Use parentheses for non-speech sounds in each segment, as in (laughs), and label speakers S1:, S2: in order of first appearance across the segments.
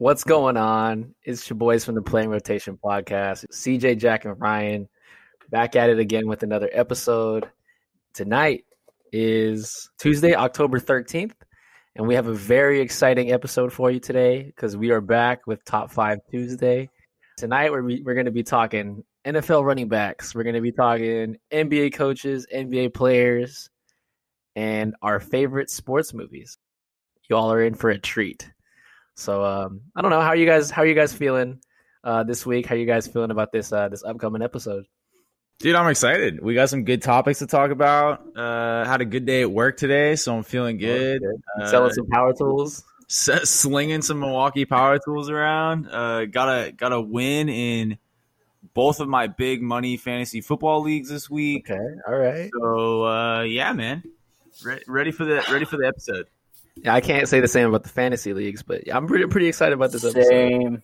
S1: What's going on? It's your boys from the Playing Rotation podcast. CJ, Jack, and Ryan back at it again with another episode. Tonight is Tuesday, October 13th, and we have a very exciting episode for you today because we are back with Top 5 Tuesday. Tonight, we're, we're going to be talking NFL running backs, we're going to be talking NBA coaches, NBA players, and our favorite sports movies. You all are in for a treat. So um, I don't know how you guys how are you guys feeling uh, this week? How you guys feeling about this uh, this upcoming episode?
S2: Dude, I'm excited. We got some good topics to talk about. Uh, had a good day at work today, so I'm feeling good.
S1: Uh, Selling some power tools,
S2: s- slinging some Milwaukee power tools around. Uh, got a got a win in both of my big money fantasy football leagues this week.
S1: Okay, all right.
S2: So uh, yeah, man, Re- ready for the ready for the episode.
S1: Yeah, I can't say the same about the fantasy leagues, but I'm pretty pretty excited about this episode.
S3: Same.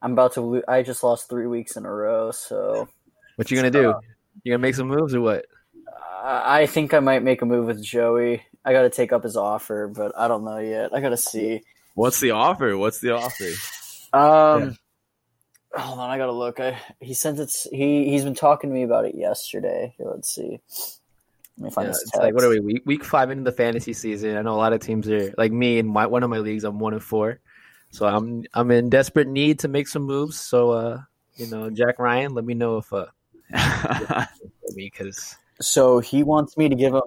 S3: I'm about to. Lo- I just lost three weeks in a row, so
S1: What you gonna do? You gonna make some moves or what?
S3: I I think I might make a move with Joey. I got to take up his offer, but I don't know yet. I got to see.
S2: What's the offer? What's the offer?
S3: Um, hold on, I got to look. I he sent it. He he's been talking to me about it yesterday. Here, let's see. Let me find
S1: Yeah,
S3: this
S1: it's
S3: text.
S1: like what are we week week five into the fantasy season? I know a lot of teams are like me in my one of my leagues. I'm one of four, so I'm I'm in desperate need to make some moves. So uh, you know, Jack Ryan, let me know if uh, (laughs) because
S3: So he wants me to give him.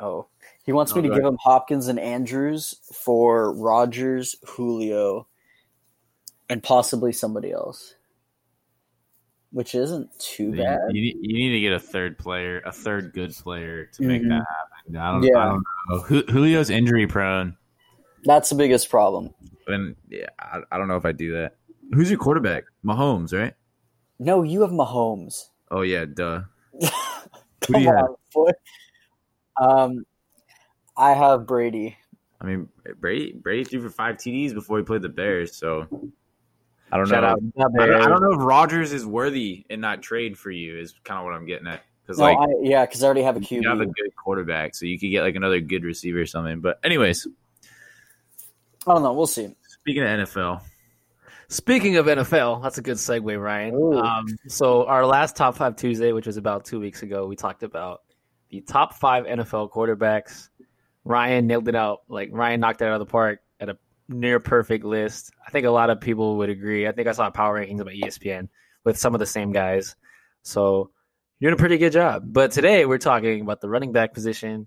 S3: Oh, he wants me
S1: Oh,
S3: to
S1: go
S3: give him Hopkins and Andrews for Rodgers, Julio, and possibly somebody else, which isn't too
S2: you,
S3: bad.
S2: you need, you need to get a third player, a third good player to make
S3: Mhm.
S2: that happen. I don't,
S3: Yeah.
S2: I don't know. Julio's injury prone.
S3: That's the biggest problem.
S2: And yeah, I, I don't know if I do that. Who's your quarterback? Mahomes, right?
S3: No, you have Mahomes.
S2: Oh yeah, duh. (laughs)
S3: Come
S2: do you have?
S3: on, boy. Um, I have Brady.
S2: I mean, Brady Brady threw for five TDs before he played the Bears, so I don't
S1: shout
S2: know. I don't, I don't know if Rodgers is worthy in that trade for you. Is kind of what I'm getting at because
S3: No,
S2: like
S3: I, yeah, because I already have a QB.
S2: you have a good quarterback, so you could get like another good receiver or something. But anyways,
S3: I don't know. We'll see.
S2: speaking of NFL,
S1: Speaking of NFL, that's a good segue, Ryan. Um, so our last top five Tuesday, which was about two weeks ago, we talked about the top five NFL quarterbacks. Ryan nailed it out. Like Ryan knocked it out of the park at a near perfect list. I think a lot of people would agree. I think I saw power rankings about ESPN with some of the same guys. So you're doing a pretty good job. But today we're talking about the running back position,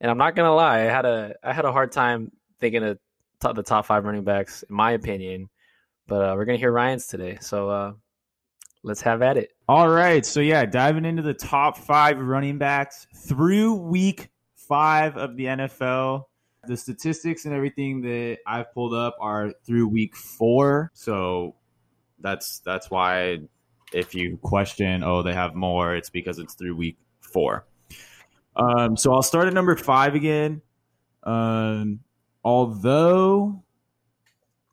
S1: and I'm not gonna lie, I had a I had a hard time thinking of the top five running backs, in my opinion. But uh, we're gonna hear Ryan's today, so uh, let's have at it.
S2: All right. So, yeah, diving into the top five running backs through week five of the NFL. The statistics and everything that I've pulled up are through week four. So, that's that's why if you question, oh, they have more, it's because it's through week four. Um, so, I'll start at number five again. Um, although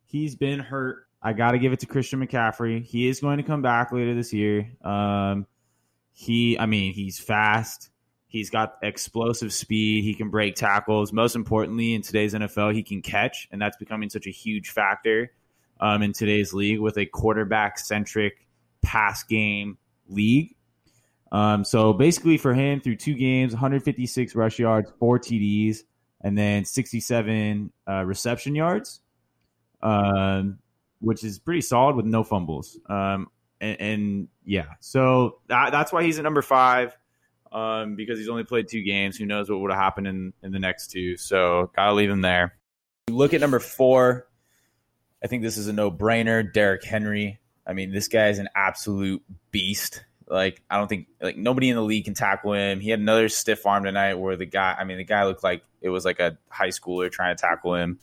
S2: he's been hurt I got to give it to Christian McCaffrey. He is going to come back later this year. Um, he, I mean, he's fast. He's got explosive speed. He can break tackles. Most importantly, in today's NFL, he can catch, and that's becoming such a huge factor um, in today's league with a quarterback centric pass game league. Um, so basically, for him, through two games, 156 rush yards, four TDs, and then 67 uh, reception yards. Um, which is pretty solid with no fumbles. Um, and, and yeah, so that, that's why he's at number five. Um, because he's only played two games. Who knows what would have happened in, in the next two? So gotta leave him there. Look at number four. I think this is a no brainer. Derrick Henry. I mean, this guy is an absolute beast. Like I don't think like nobody in the league can tackle him. He had another stiff arm tonight where the guy. I mean, the guy looked like it was like a high schooler trying to tackle him.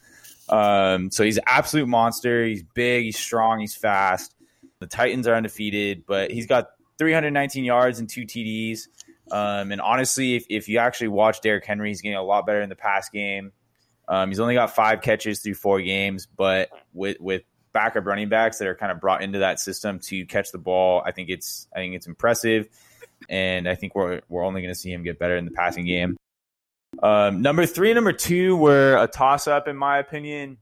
S2: Um, so he's an absolute monster. He's big, he's strong, he's fast. The Titans are undefeated, but he's got 319 yards and two TDs. Um, and honestly, if, if you actually watch Derrick Henry, he's getting a lot better in the pass game. Um, he's only got five catches through four games, but with with backup running backs that are kind of brought into that system to catch the ball, I think it's I think it's impressive, and I think we're we're only going to see him get better in the passing game. Um, number three and number two were a toss up, in my opinion.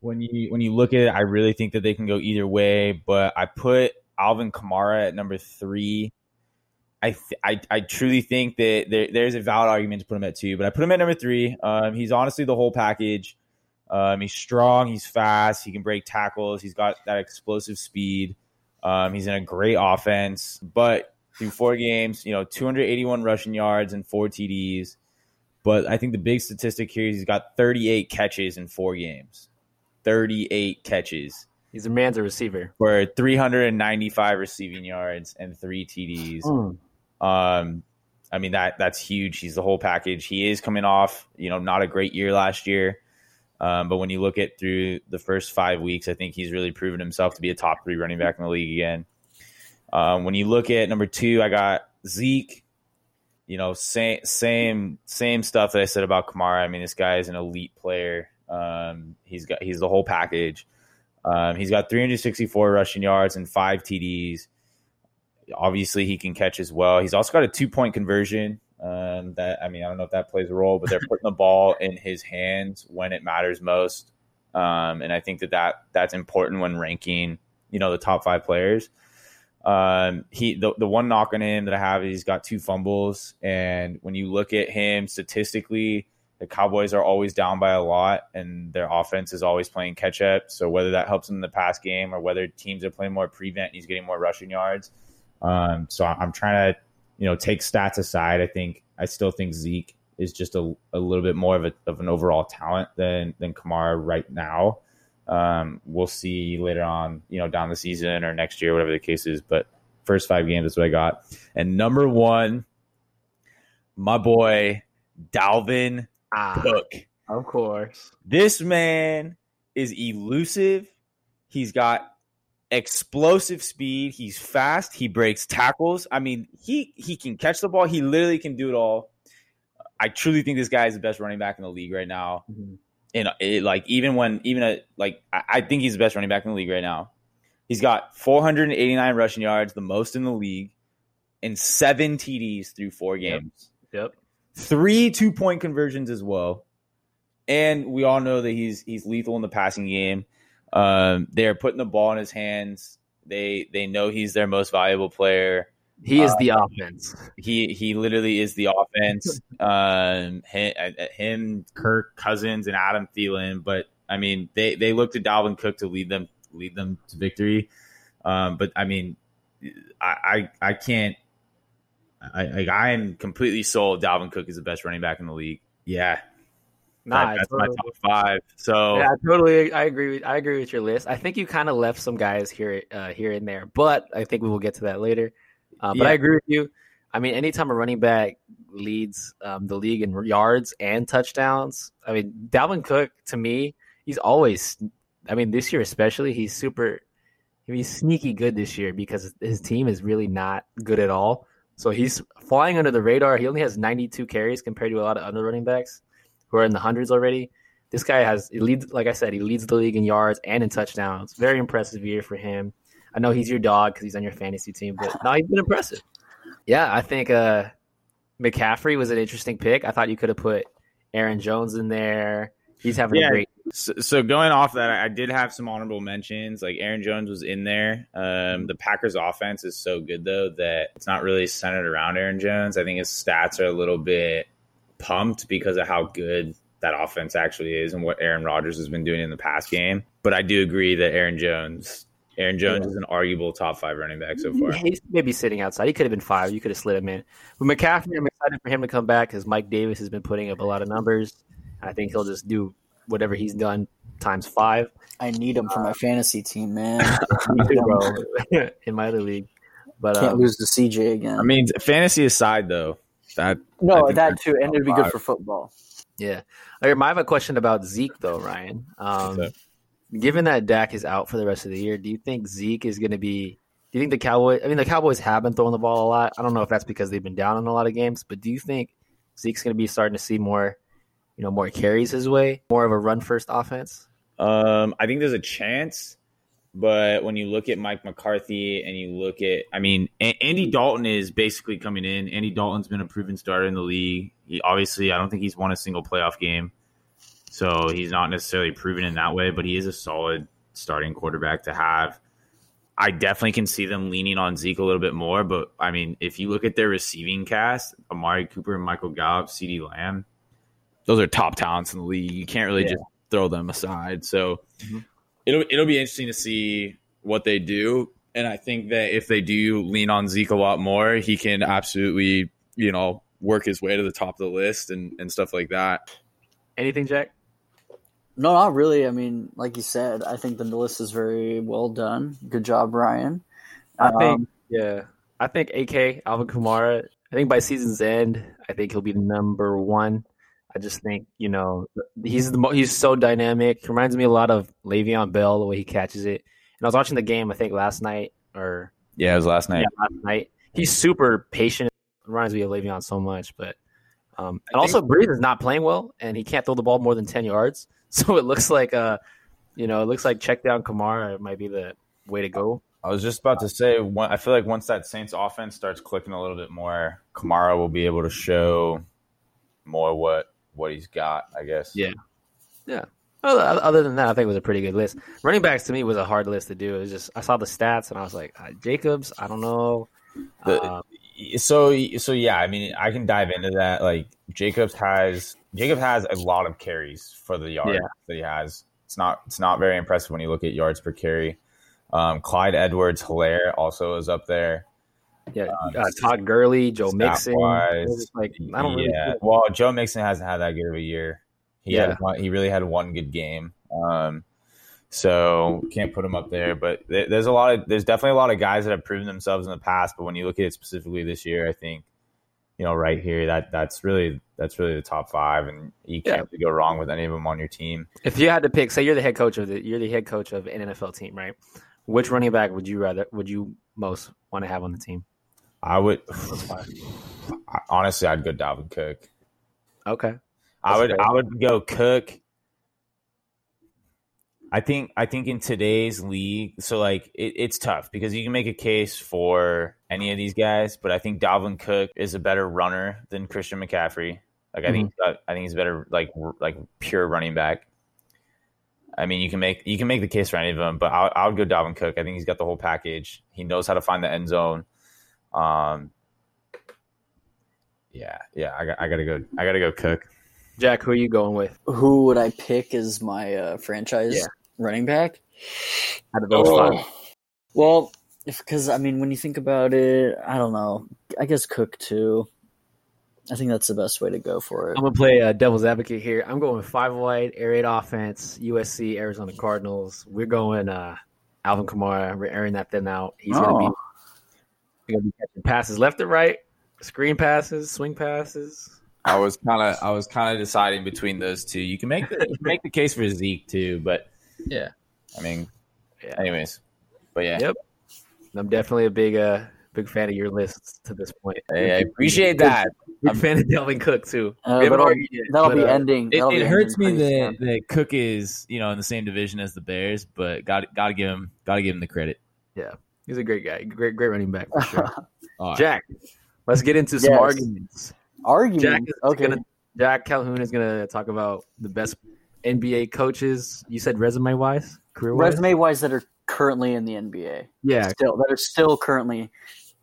S2: when you when you look at it, I really think that they can go either way. But I put Alvin Kamara at number three. I th- I, I truly think that there, there's a valid argument to put him at two, but I put him at number three. Um, he's honestly the whole package. Um, he's strong, he's fast, he can break tackles, he's got that explosive speed. Um, he's in a great offense, but through four games, you know, 281 rushing yards and four TDs. But I think the big statistic here is he's got 38 catches in four games. 38 catches.
S1: He's a man's a receiver.
S2: For 395 receiving yards and three TDs. Mm. Um, I mean that that's huge. He's the whole package. He is coming off, you know, not a great year last year. Um, but when you look at through the first five weeks, I think he's really proven himself to be a top three running back in the league again. Um, when you look at number two, I got Zeke. You know, same same same stuff that I said about Kamara. I mean, this guy is an elite player. Um, he's got he's the whole package. Um, he's got 364 rushing yards and five TDs. Obviously, he can catch as well. He's also got a two point conversion. Um, that I mean, I don't know if that plays a role, but they're putting the ball in his hands when it matters most. Um, and I think that, that that's important when ranking, you know, the top five players. Um, he the, the one knock on him that I have is he's got two fumbles, and when you look at him statistically, the Cowboys are always down by a lot, and their offense is always playing catch up. So whether that helps him in the pass game or whether teams are playing more prevent, he's getting more rushing yards. Um, so I'm trying to, you know, take stats aside. I think I still think Zeke is just a, a little bit more of, a, of an overall talent than than Kamara right now. Um, we'll see later on, you know, down the season or next year, whatever the case is. But first five games, is what I got. And number one, my boy Dalvin ah, Cook.
S1: Of course,
S2: this man is elusive. He's got explosive speed. He's fast. He breaks tackles. I mean, he he can catch the ball. He literally can do it all. I truly think this guy is the best running back in the league right now. Mm-hmm. And it, like even when even a, like I, I think he's the best running back in the league right now. He's got 489 rushing yards, the most in the league, and seven TDs through four games.
S1: Yep. yep.
S2: Three two point conversions as well. And we all know that he's he's lethal in the passing game. Um, they're putting the ball in his hands. They they know he's their most valuable player.
S1: He is uh, the offense.
S2: He he literally is the offense. (laughs) um, him, him, Kirk Cousins, and Adam Thielen. But I mean, they they look to Dalvin Cook to lead them lead them to victory. Um, but I mean, I I, I can't. I, I am completely sold. Dalvin Cook is the best running back in the league. Yeah, Nah, that's totally, my top five. So
S1: yeah, totally. I agree. With, I agree with your list. I think you kind of left some guys here, uh, here and there, but I think we will get to that later. Uh, but yeah. I agree with you. I mean, anytime a running back leads um, the league in yards and touchdowns, I mean, Dalvin Cook to me, he's always. I mean, this year especially, he's super. He's sneaky good this year because his team is really not good at all. So he's flying under the radar. He only has 92 carries compared to a lot of other running backs who are in the hundreds already. This guy has he leads, like I said, he leads the league in yards and in touchdowns. Very impressive year for him. I know he's your dog because he's on your fantasy team, but no, he's been impressive. Yeah, I think uh, McCaffrey was an interesting pick. I thought you could have put Aaron Jones in there. He's having yeah. a great.
S2: So, so, going off that, I did have some honorable mentions. Like Aaron Jones was in there. Um, the Packers' offense is so good though that it's not really centered around Aaron Jones. I think his stats are a little bit pumped because of how good that offense actually is and what Aaron Rodgers has been doing in the past game. But I do agree that Aaron Jones, Aaron Jones yeah. is an arguable top five running back so far.
S1: He's maybe sitting outside. He could have been five. You could have slid him in. But McCaffrey, I'm excited for him to come back because Mike Davis has been putting up a lot of numbers. I think he'll just do whatever he's done times five.
S3: I need him for my fantasy team, man. (laughs) (laughs)
S1: in my other league. But
S3: can't um, lose to CJ again. I
S2: mean, fantasy aside, though, that
S3: no, that too, and it'd be good for football.
S1: Yeah, I have a question about Zeke though, Ryan. Um, given that Dak is out for the rest of the year, do you think Zeke is going to be? Do you think the Cowboys? I mean, the Cowboys have been throwing the ball a lot. I don't know if that's because they've been down in a lot of games, but do you think Zeke's going to be starting to see more, you know, more carries his way, more of a run first offense?
S2: Um, I think there's a chance. But when you look at Mike McCarthy and you look at, I mean, a- Andy Dalton is basically coming in. Andy Dalton's been a proven starter in the league. He obviously, I don't think he's won a single playoff game. So he's not necessarily proven in that way, but he is a solid starting quarterback to have. I definitely can see them leaning on Zeke a little bit more, but I mean, if you look at their receiving cast, Amari Cooper, Michael Gallup, CeeDee Lamb, those are top talents in the league. You can't really
S1: Yeah.
S2: just throw them aside. So
S1: Mhm.
S2: It'll it'll be interesting to see what they do. And I think that if they do lean on Zeke a lot more, he can absolutely, you know, work his way to the top of the list and, and stuff like that.
S1: Anything, Jack?
S3: No, not really. I mean, like you said, I think the list is very well done. Good job, Ryan.
S1: I think,
S3: Um,
S1: yeah, I think AK Alvin Kamara. I think by season's end, I think he'll be number one. I just think you know he's the mo- he's so dynamic. Reminds me a lot of Le'Veon Bell the way he catches it. And I was watching the game I think last night or
S2: Yeah, it was last night.
S1: yeah, last night. He's super patient. Reminds me of Le'Veon so much, but um, and also Brees is not playing well, and he can't throw the ball more than ten yards. (laughs) So it looks like uh, you know, it looks like check down Kamara might be the way to go.
S2: I was just about to say, one- I feel like once that Saints offense starts clicking a little bit more, Kamara will be able to show more what what he's got. I guess.
S1: Yeah. Yeah. other than that, I think it was a pretty good list. Running backs to me was a hard list to do. It was just I saw the stats and I was like, uh, Jacobs, I don't know.
S2: The-
S1: Uh,
S2: So so yeah, I mean, I can dive into that. Like Jacobs has Jacob has a lot of carries for the yards
S1: Yeah.
S2: that he has. It's not it's not very impressive when you look at yards per carry. Um, Clyde Edwards Helaire also is up there.
S1: Yeah,
S2: um,
S1: uh, Todd Gurley, Joe Mixon.
S2: wise,
S1: It was just like I don't really.
S2: yeah. Well, Joe Mixon hasn't had that good of a year. He
S1: Yeah.
S2: one, he really had one good game. Um, so can't put him up there. But there- there's a lot of there's definitely a lot of guys that have proven themselves in the past. But when you look at it specifically this year, I think you know right here that that's really that's really the top five, and you can't really go wrong with any of them on your team.
S1: If you had to pick, say you're the head coach of the you're the head coach of an NFL team, right? Which running back would you rather would you most want to have on the team?
S2: I would honestly, I'd go Dalvin Cook.
S1: Okay,
S2: I would. I would go Cook. I think I think in today's league, so like it, it's tough because you can make a case for any of these guys, but I think Dalvin Cook is a better runner than Christian McCaffrey. Like I think
S1: Mm-hmm.
S2: I think he's better like like pure running back. I mean, you can make you can make the case for any of them, but I, I would go Dalvin Cook. I think he's got the whole package. He knows how to find the end zone. Um, yeah, yeah, I got I gotta go. I gotta go Cook.
S1: Jack, who are you going with
S3: who would I pick as my uh, franchise
S1: Yeah.
S3: running back?
S1: out of those
S3: Oh.
S1: five?
S3: Well, because I mean, when you think about it, I don't know. I guess Cook too. I think that's the best way to go for it.
S1: I'm gonna play uh, devil's advocate here. I'm going five wide, air raid offense, USC, Arizona Cardinals. We're going uh, Alvin Kamara. We're airing that thin out. He's gonna be
S3: Oh.
S1: he's gonna be catching passes left and right, screen passes, swing passes.
S2: I was kind of I was kind of deciding between those two. You can make the, you can make the case for Zeke too, but
S1: Yeah.
S2: I mean,
S1: Yeah.
S2: anyways, but yeah,
S1: Yep. I'm definitely a big uh big fan of your lists to this point.
S2: Hey, I appreciate that.
S1: Big I'm, a fan of Dalvin Cook too.
S3: Uh,
S1: We haven't
S3: that'll that'll
S1: but,
S3: be
S1: uh,
S3: ending.
S2: It,
S3: that'll be
S2: it hurts me
S3: ending pretty
S2: that,
S3: soon.
S2: that Cook is you know in the same division as the Bears, but got got to give him got to give him the credit.
S1: He's a great guy, great great running back for sure. (laughs)
S2: All right.
S1: Jack, let's get into some
S3: Yes.
S1: arguments.
S3: Argument.
S1: Jack
S3: okay.
S1: gonna Jack Calhoun is gonna talk about the best NBA coaches. You said resume wise, career wise.
S3: Resume wise, that are currently in the NBA.
S1: Yeah,
S3: Still, that are still currently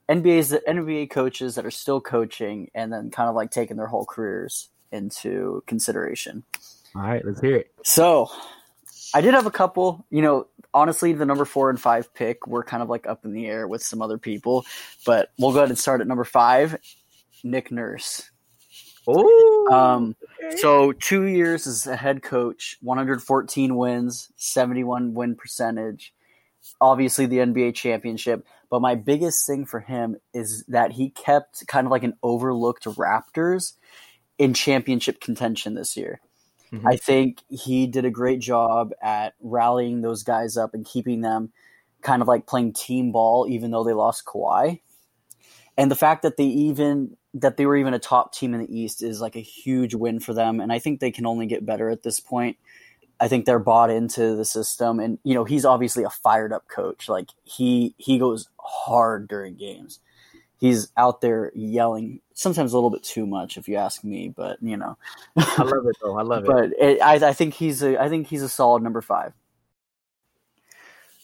S3: NBA's the NBA coaches that are still coaching, and then kind of like taking their whole careers into consideration.
S1: All right, let's hear it.
S3: So, I did have a couple. You know, honestly, the number four and five pick were kind of like up in the air with some other people, but we'll go ahead and start at number five. Nick Nurse.
S1: Oh,
S3: Um, so two years as a head coach, 114 wins, 71 win percentage. Obviously, the NBA championship. But my biggest thing for him is that he kept kind of like an overlooked Raptors in championship contention this year.
S1: Mhm.
S3: I think he did a great job at rallying those guys up and keeping them kind of like playing team ball, even though they lost Kawhi. And the fact that they even that they were even a top team in the East is like a huge win for them. And I think they can only get better at this point. I think they're bought into the system, and you know he's obviously a fired up coach. Like he he goes hard during games, he's out there yelling sometimes a little bit too much if you ask me but you know
S1: I love it though. I love it.
S3: but it, I, I think he's a I think he's a solid number five.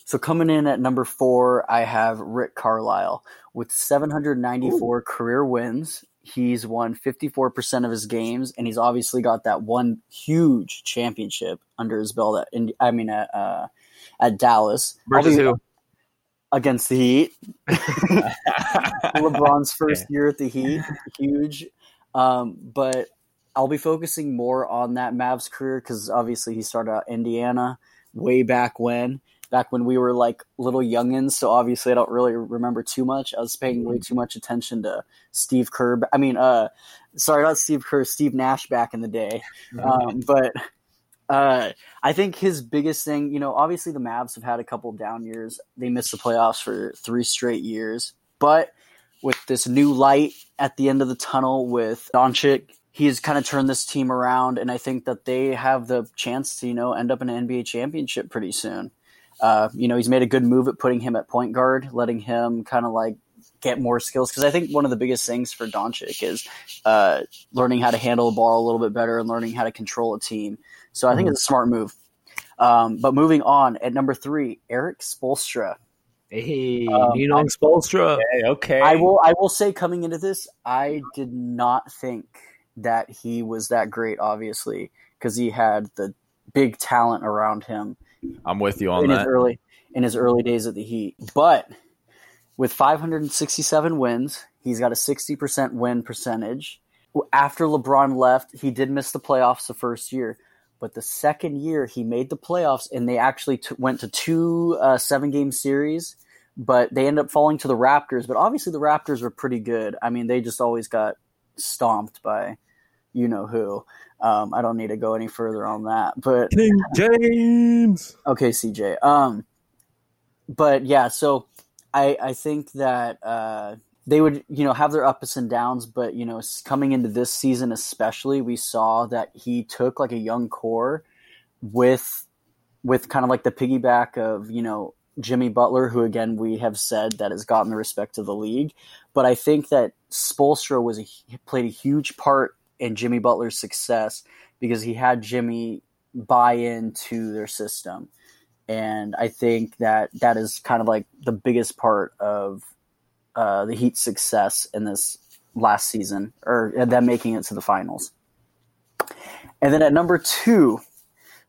S3: So coming in at number four, I have Rick Carlisle with 794 career wins. He's won 54% of his games, and he's obviously got that one huge championship under his belt. At, I mean, at uh, at Dallas
S1: Versus who?
S3: Against the Heat. (laughs) LeBron's first year at the Heat, huge. Um, but I'll be focusing more on that Mavs career because obviously he started out Indiana way back when, back when we were like little youngins. So obviously I don't really remember too much. I was paying way too much attention to Steve Kerr. I mean, uh, sorry, not Steve Kerr, Steve Nash back in the day. Um, but uh, I think his biggest thing, you know, obviously the Mavs have had a couple down years. They missed the playoffs for three straight years, but with this new light at the end of the tunnel with Doncic, he's kind of turned this team around, and I think that they have the chance to, you know, end up in an NBA championship pretty soon. Uh, you know, he's made a good move at putting him at point guard, letting him kind of like get more skills because I think one of the biggest things for Doncic is uh, learning how to handle the ball a little bit better and learning how to control a team. So I think it's a smart move. Um, but moving on at number three, Erik Spoelstra.
S1: Hey,
S3: Um,
S1: Nino Spoelstra.
S2: Okay, okay.
S3: I will I will say coming into this, I did not think that he was that great, obviously, because he had the big talent around him
S2: I'm with you on
S3: in his
S2: that.
S3: early in his early days at the Heat. But with 567 wins, he's got a 60% win percentage. After LeBron left, he did miss the playoffs the first year, but the second year he made the playoffs, and they actually t- went to two uh, seven game series. But they ended up falling to the Raptors. But obviously, the Raptors were pretty good. I mean, they just always got stomped by you know who. Um, I don't need to go any further on that. But
S1: James.
S3: Okay, CJ. Um, but yeah, so I I think that uh, they would you know have their ups and downs, but you know coming into this season especially, we saw that he took like a young core with with kind of like the piggyback of you know Jimmy Butler, who again we have said that has gotten the respect of the league, but I think that Spoelstra was a, played a huge part in Jimmy Butler's success because he had Jimmy buy into their system. And I think that that is kind of like the biggest part of uh, the Heat's success in this last season, or them making it to the finals. And then at number two,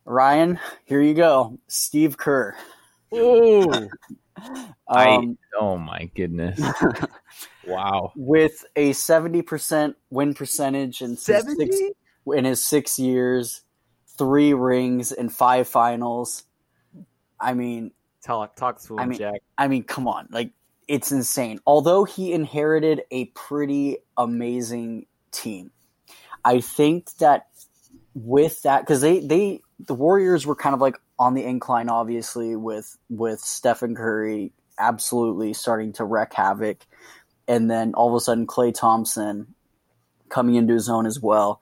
S3: Ryan, here you go, Steve Kerr.
S2: Ooh. (laughs) I-
S3: Um,
S2: oh my goodness. (laughs) wow.
S3: with a 70% win percentage in six, in his six years, three rings and five finals. I mean,
S1: Talk, talk to him,
S3: I mean-
S1: Jack.
S3: I mean, come on, like it's insane. Although he inherited a pretty amazing team, I think that with that because they they the Warriors were kind of like on the incline, obviously with with Stephen Curry absolutely starting to wreak havoc, and then all of a sudden Klay Thompson coming into his own as well.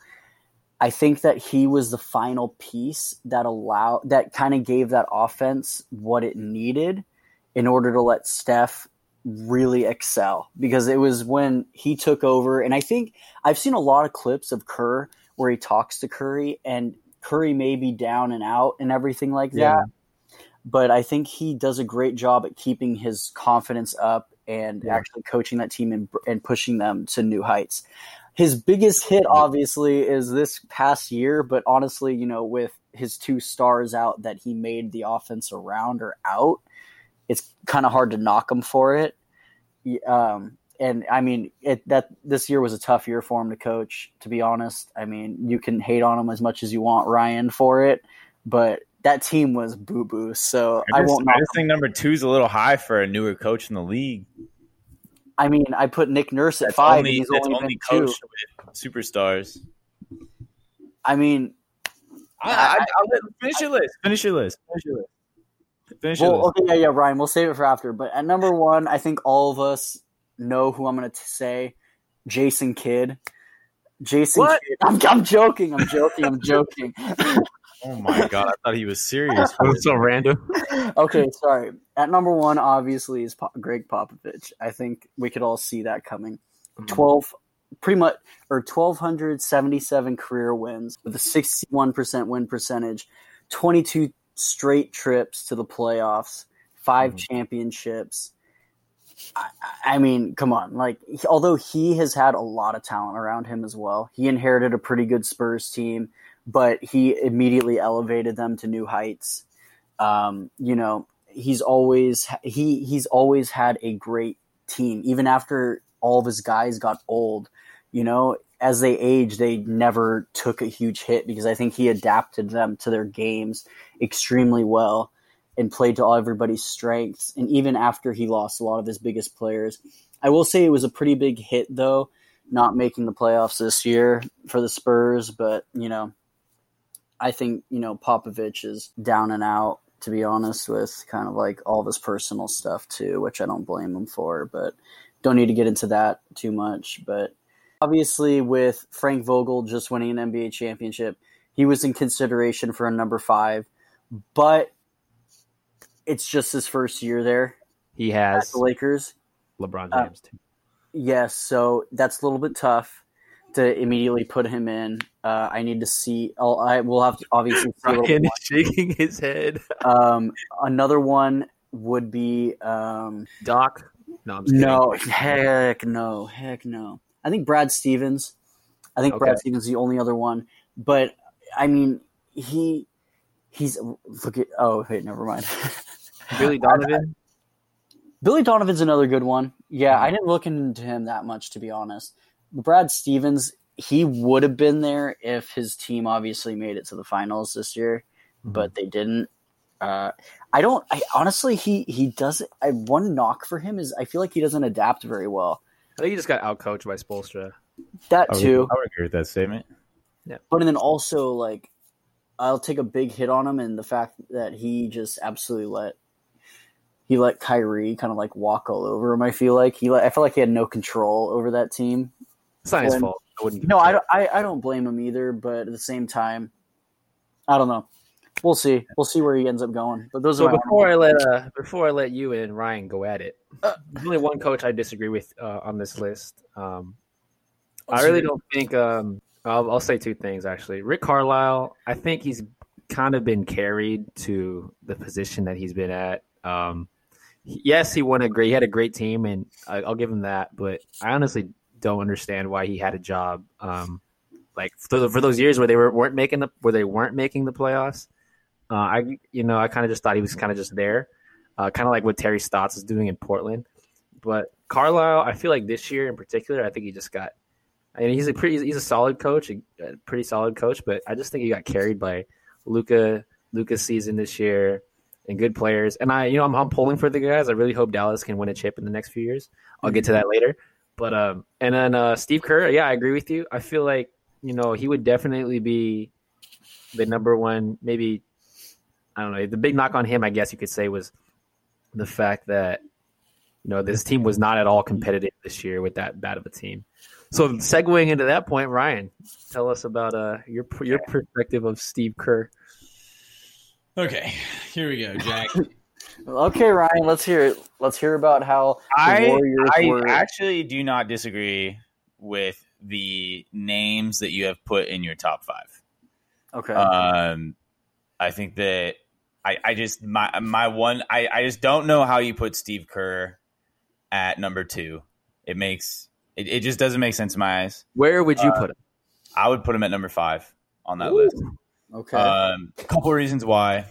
S3: I think that he was the final piece that allowed that kind of gave that offense what it needed in order to let Steph really excel because it was when he took over and I think I've seen a lot of clips of Kerr where he talks to Curry and Curry may be down and out and everything like
S1: Yeah.
S3: that but I think he does a great job at keeping his confidence up and
S1: Yeah.
S3: actually coaching that team and, and pushing them to new heights. His biggest hit, obviously, is this past year, but honestly, you know, with his two stars out that he made the offense around or out, it's kind of hard to knock him for it. Um, and I mean, it that this year was a tough year for him to coach. To be honest, I mean, you can hate on him as much as you want, Ryan, for it, but that team was boo boo. So I,
S2: I,
S3: won't.
S2: I just think number two is a little high for a newer coach in the league.
S3: I mean, I put Nick Nurse at
S2: That's
S3: five.
S2: only,
S3: he's only,
S2: only
S3: been two.
S2: coached with superstars.
S3: I mean,
S2: I, I, I'll let, finish your list. Finish your list. Finish your list. Finish
S3: well,
S2: list.
S3: okay, yeah, yeah, Ryan. We'll save it for after. But at number one, I think all of us know who I'm going to say. Jason Kidd. Jason
S1: What?
S3: Kidd. I'm, I'm joking. I'm joking. I'm joking. (laughs)
S2: Oh my god, I thought he was serious.
S1: That was so random.
S3: okay, sorry. At number one, obviously, is po- Gregg Popovich. I think we could all see that coming.
S1: Mm-hmm.
S3: 12, pretty much, or 1,277 career wins with a 61% win percentage, 22 straight trips to the playoffs, 5
S1: Mhm.
S3: championships. I, I mean, come on. Like, he- although he has had a lot of talent around him as well, he inherited a pretty good Spurs team, but he immediately elevated them to new heights. Um, you know, he's always he he's always had a great team, even after all of his guys got old. You know, as they age, they never took a huge hit because I think he adapted them to their games extremely well and played to all everybody's strengths. And even after he lost a lot of his biggest players, I will say it was a pretty big hit though, not making the playoffs this year for the Spurs. But you know, I think you know Popovich is down and out. To be honest, with kind of like all of his personal stuff too, which I don't blame him for, but don't need to get into that too much. But obviously, with Frank Vogel just winning an NBA championship, he was in consideration for a number five, but it's just his first year there
S1: He
S3: at
S1: has
S3: the Lakers.
S1: LeBron
S3: Uh,
S1: James too.
S3: Yes, so that's a little bit tough to immediately put him in. Uh, I need to see. I'll, I will have to obviously see a little
S1: Ryan is shaking his head.
S3: Um, another one would be um,
S1: Doc. No, I'm
S3: no, heck no, heck no. I think Brad Stevens. I think Brad Stevens is the only other one. But I mean, he he's look at. Oh wait, never mind. (laughs)
S1: Billy Donovan.
S3: Billy Donovan's another good one. Yeah,
S1: Mm-hmm.
S3: I didn't look into him that much to be honest. Brad Stevens, he would have been there if his team obviously made it to the finals this year,
S1: Mm-hmm.
S3: but they didn't. Uh, I don't. I honestly, he he doesn't. I one knock for him is I feel like he doesn't adapt very well.
S1: I think he just got outcoached by Spoelstra.
S3: That
S2: I would,
S3: too,
S2: I would agree with that statement.
S3: Yeah but and then also like I'll take a big hit on him, and the fact that he just absolutely let he let Kyrie kind of like walk all over him. I feel like he let, I feel like he had no control over that team.
S1: It's not his fault. I wouldn't.
S3: No, I don't, I, I don't blame him either, but at the same time, I don't know. We'll see. We'll see where he ends up going. But those
S1: So
S3: are
S1: before I let uh, before I let you and Ryan go at it,
S3: Uh,
S1: there's only one coach I disagree with uh, on this list. Um, I really don't think. Um, I'll, I'll say two things actually. Rick Carlisle, I think he's kind of been carried to the position that he's been at. Um, yes, he won a great. He had a great team, and I, I'll give him that. But I honestly don't understand why he had a job. Um, like for, for those years where they were weren't making the where they weren't making the playoffs. Uh, I you know I kind of just thought he was kind of just there, uh, kind of like what Terry Stotts is doing in Portland. But Carlisle, I feel like this year in particular, I think he just got. I mean, he's a pretty he's a solid coach, a, pretty solid coach, but I just think he got carried by Luka Luka's season this year and good players. And I, you know, I'm, I'm pulling for the guys. I really hope Dallas can win a chip in the next few years. I'll get to that later. But um, and then uh, Steve Kerr, yeah, I agree with you. I feel like you know he would definitely be the number one. Maybe I don't know. The big knock on him, I guess you could say, was the fact that you know this team was not at all competitive this year with that bad of a team. So segueing into that point, Ryan, tell us about uh your your perspective of Steve Kerr.
S4: Okay, here we go, Jack. (laughs)
S3: Okay, Ryan, let's hear it. Let's hear about how the
S2: I
S3: Warriors
S2: I
S3: were.
S2: actually do not disagree with the names that you have put in your top five.
S3: okay,
S2: Um, I think that I, I just my my one I, I just don't know how you put Steve Kerr at number two. It makes it, it just doesn't make sense in my eyes.
S1: Where would you
S2: Uh,
S1: put him?
S2: I would put him at number five on that
S1: Ooh.
S2: list.
S3: okay.
S2: Um, a couple of reasons why.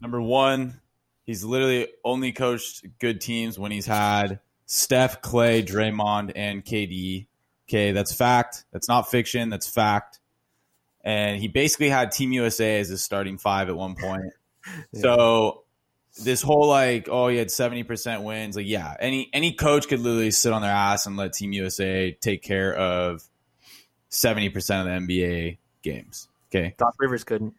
S2: Number one, he's literally only coached good teams when he's had Steph, Klay, Draymond, and KD. Okay, that's fact. That's not fiction. That's fact. And he basically had Team USA as his starting five at one point. (laughs) So this whole like, oh, he had seventy percent wins. Like, yeah, any any coach could literally sit on their ass and let Team USA take care of seventy percent of the NBA games. Okay,
S1: Doc Rivers couldn't.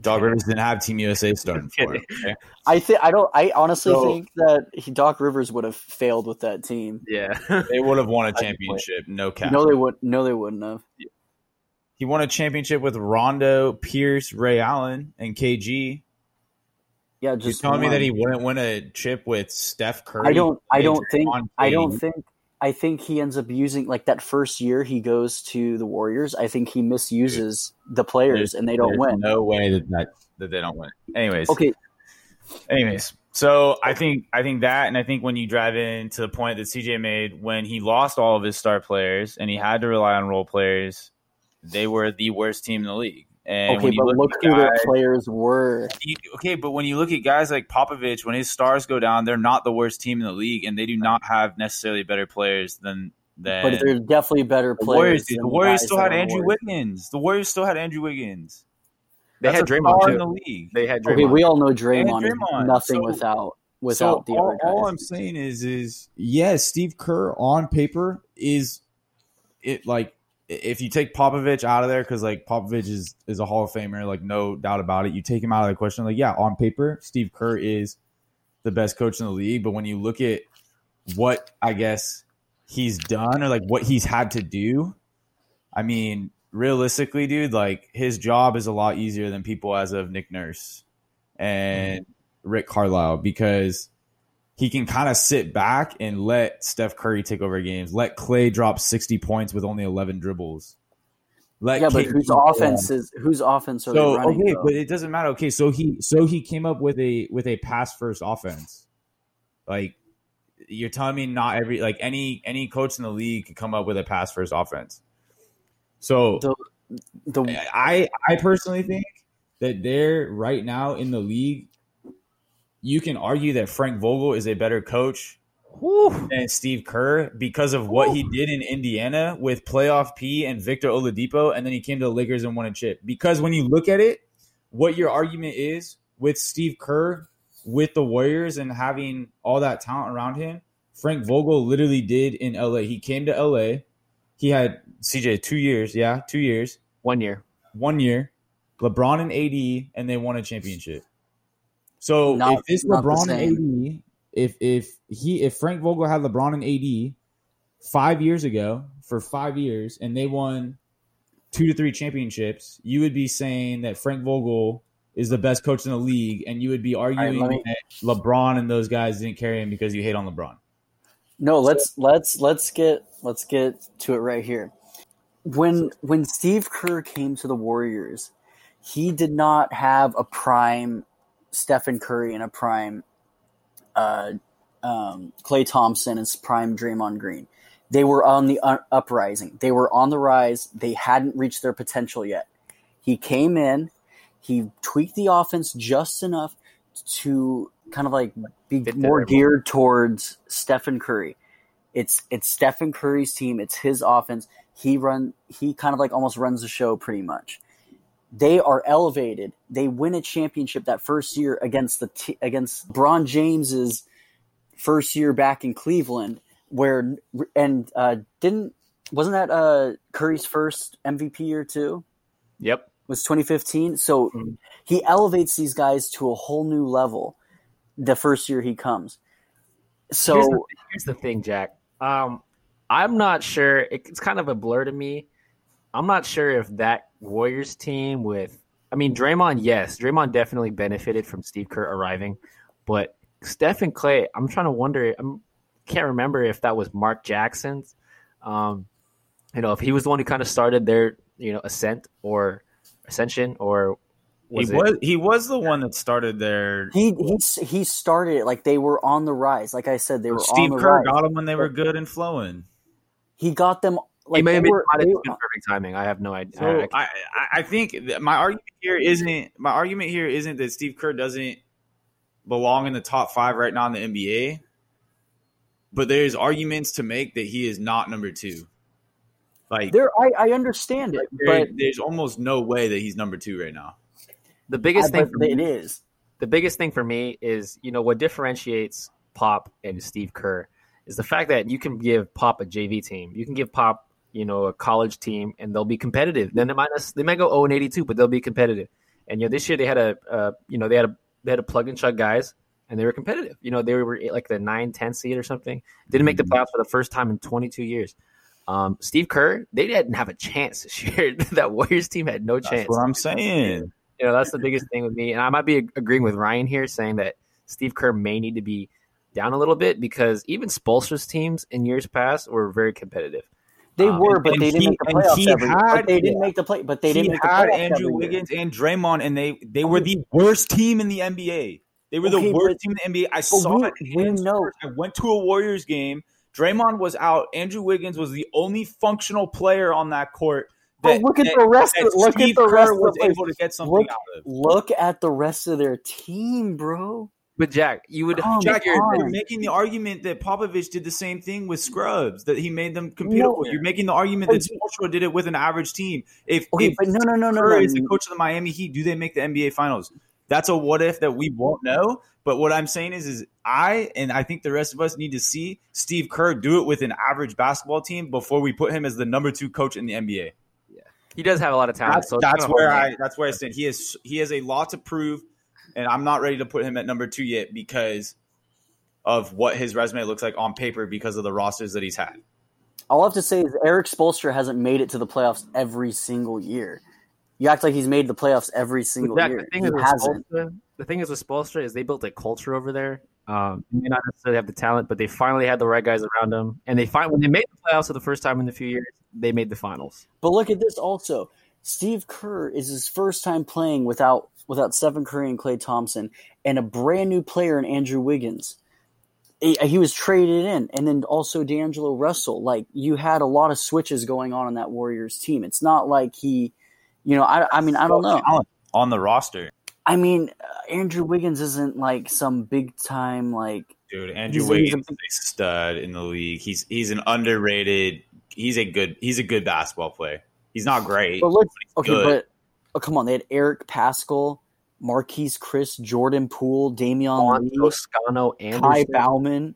S2: Doc Rivers didn't have Team USA starting for him. Okay?
S3: I think I don't. I honestly
S2: So-
S3: think that he, Doc Rivers would have failed with that team.
S1: Yeah, (laughs)
S2: They would have won a (laughs) championship, no cap.
S3: No, they would. No, they wouldn't have.
S2: He won a championship with Rondo, Pierce, Ray Allen, and KG.
S3: Yeah,
S2: You're
S3: just
S2: telling me that he wouldn't win a chip with Steph Curry?
S3: I don't. I don't think. I don't think. I think he ends up using like that first year he goes to the Warriors. I think he misuses the players and they don't win.
S2: No way that, that that they don't win. Anyways,
S3: Okay,
S2: Anyways, so I think I think that, and I think when you drive into the point that CJ made, when he lost all of his star players and he had to rely on role players, they were the worst team in the league. And
S3: okay,
S2: when you
S3: but look
S2: at
S3: who their players were.
S2: you- okay, but when you look at guys like Popovich, when his stars go down, they're not the worst team in the league, and they do not have necessarily better players than than
S3: But they're definitely better
S2: the
S3: players.
S2: Warriors.
S3: than.
S2: The Warriors still had Andrew
S3: Warriors.
S2: Wiggins. The Warriors still had Andrew Wiggins.
S1: They
S2: That's
S1: had
S2: a
S1: Draymond
S2: star in
S1: too.
S2: the league.
S1: They had Draymond.
S3: Okay, we all know Draymond,
S2: Draymond.
S3: nothing
S2: So-
S3: without without
S2: so
S3: the
S2: all,
S3: other guys.
S2: all I'm saying is, is yes, Steve Kerr on paper is it like if you take Popovich out of there because like Popovich is is a Hall of Famer, like no doubt about it. You take him out of the question, like yeah, on paper, Steve Kerr is the best coach in the league. But when you look at what I guess he's done or like what he's had to do, I mean, realistically, dude, like his job is a lot easier than people as of Nick Nurse and mm-hmm. Rick Carlisle because he can kind of sit back and let Steph Curry take over games, let Klay drop 60 points with only 11 dribbles. Let
S3: yeah, but
S2: KD
S3: whose offense is whose offense are
S2: so
S3: they running?
S2: okay,
S3: though?
S2: but it doesn't matter. Okay, so he so he came up with a with a pass first offense. Like you're telling me not every like any any coach in the league could come up with a pass first offense. So
S3: The- the
S2: I I personally think that they're right now in the league. You can argue that Frank Vogel is a better coach than Steve Kerr because of what he did in Indiana with playoff P and Victor Oladipo, and then he came to the Lakers and won a chip. Because when you look at it, what your argument is with Steve Kerr with the Warriors and having all that talent around him, Frank Vogel literally did in LA. He came to LA. He had CJ two years, yeah, two years,
S1: One year.
S2: one year, LeBron and AD, and they won a championship. So
S3: Not-
S2: if this LeBron and AD, if if he if Frank Vogel had LeBron and AD five years ago for five years and they won two to three championships, you would be saying that Frank Vogel is the best coach in the league, and you would be arguing
S3: let me-
S2: that LeBron and those guys didn't carry him because you hate on LeBron.
S3: No, let's let's let's get let's get to it right here. When when Steve Kerr came to the Warriors, he did not have a prime Stephen Curry and a prime uh, um, Klay Thompson and prime Draymond Green. They were on the u- uprising. They were on the rise. They hadn't reached their potential yet. He came in. He tweaked the offense just enough to kind of like be more geared towards Stephen Curry. It's it's Stephen Curry's team. It's his offense. He run. He kind of like almost runs the show pretty much. They are elevated. They win a championship that first year against the t- against Bron James's first year back in Cleveland, where and uh, didn't wasn't that uh, Curry's first MVP year too?
S1: Yep.
S3: was 2015. So
S1: Mhm.
S3: he elevates these guys to a whole new level the first year he comes. So
S1: here's, the, here's the thing, Jack. Um, I'm not sure. It, it's kind of a blur to me. I'm not sure if that Warriors team with, I mean, Draymond, yes, Draymond definitely benefited from Steve Kerr arriving, but Steph and Klay, I'm trying to wonder. I can't remember if that was Mark Jackson's. Um, you know, if he was the one who kind of started their, you know, ascent or ascension, or was
S2: he
S1: it?
S2: was he was the one that started their.
S3: he he he started it like they were on the rise. Like I said, they were
S2: Steve
S3: on the
S2: Kerr
S3: rise.
S2: got them when they were good and flowing.
S3: He got them like
S1: he may have been,
S3: were-
S1: might have
S3: they
S1: been
S3: were-
S1: perfect timing. I have no idea.
S2: So
S1: I- I-
S2: I, I, I think that my argument here mm-hmm. isn't my argument here isn't that Steve Kerr doesn't belong in the top five right now in the NBA, but there's arguments to make that he is not number two. Like
S3: there, I, I understand it,
S2: there-
S3: but,
S2: there's almost no way that he's number two right now.
S1: the biggest thing
S3: but
S1: for me
S3: it is.
S1: the biggest thing for me is you know what differentiates Pop and Steve Kerr is the fact that you can give Pop a JV team, you can give Pop you know a college team, and they'll be competitive. Then they might they might go zero and eighty two, but they'll be competitive. And you know this year they had a uh, you know they had a they had a plug and chug guys, and they were competitive. You know they were like the 9, 10 seed or something. Didn't make the playoffs for the first time in twenty two years. Um, Steve Kerr, they didn't have a chance this (laughs) year. that Warriors team had no chance.
S2: That's what I'm saying.
S1: You know, that's the biggest thing with me. And I might be agreeing with Ryan here, saying that Steve Kerr may need to be down a little bit because even Spoelstra's teams in years past were very competitive.
S3: They
S1: Um,
S3: were, but they didn't
S2: he-
S3: make the
S2: and
S3: playoffs
S2: he
S3: every year.
S2: had-
S3: But they didn't make the play. But they didn't make the
S2: had
S3: playoffs
S2: Andrew. Wiggins and Draymond, and they they were the worst team in the NBA. They were
S3: Okay,
S2: the worst
S3: but-
S2: team in the NBA. I saw
S3: we-
S2: it.
S3: we know-
S2: I went to a Warriors game. Draymond was out. Andrew Wiggins was the only functional player on that court.
S3: But
S2: That,
S3: look at
S2: that-
S3: the rest. Of, look at the rest of
S2: was
S3: the
S2: able to get something
S3: Look-
S2: out of.
S3: Look at the rest of their team, bro.
S1: But Jack, you would oh,
S3: Come
S2: Jack, you're, making the argument that Popovich did the same thing with Scrubs, that he made them computable.
S3: No.
S2: You're making the argument that Spoelstra did it with an average team. If,
S3: Okay,
S2: if
S3: but no, no, no, no,
S2: Kerr
S3: no.
S2: is the coach of the Miami Heat, do they make the NBA Finals? That's a what if that we won't know. But what I'm saying is, is I and I think the rest of us need to see Steve Kerr do it with an average basketball team before we put him as the number two coach in the NBA.
S1: Yeah, he does have a lot of talent.
S2: That's,
S1: so
S2: that's where. I that's where I stand. He has he has a lot to prove, and I'm not ready to put him at number two yet because of what his resume looks like on paper because of the rosters that he's had.
S3: All I have to say is Erik Spoelstra hasn't made it to the playoffs every single year. You act like he's made the playoffs every single
S1: Jack,
S3: year.
S1: the thing
S3: He
S1: is with
S3: hasn't.
S1: Spoelstra, the thing is with Spoelstra is they built a culture over there. Um, they may not necessarily have the talent, but they finally had the right guys around them, and they find when they made the playoffs for the first time in a few years, they made the finals.
S3: But look at this also. Steve Kerr is his first time playing without without Stephen Curry and Klay Thompson and a brand new player in Andrew Wiggins. He, he was traded in, and then also D'Angelo Russell. Like you had a lot of switches going on in that Warriors team. It's not like he, you know, I, I mean, I don't know.
S2: On the roster,
S3: I mean, uh, Andrew Wiggins isn't like some big time like.
S2: dude. Andrew
S3: He's a- he's a-
S2: Wiggins is a stud in the league. He's he's an underrated. He's a good he's a good basketball player. He's not great.
S3: But look, okay,
S2: good.
S3: but oh, come on, they had Eric Paschall, Marquese Chriss, Jordan Poole, Damian
S1: Juan
S3: Lee.
S1: Toscano,
S3: Ty
S1: Anderson.
S3: Bauman,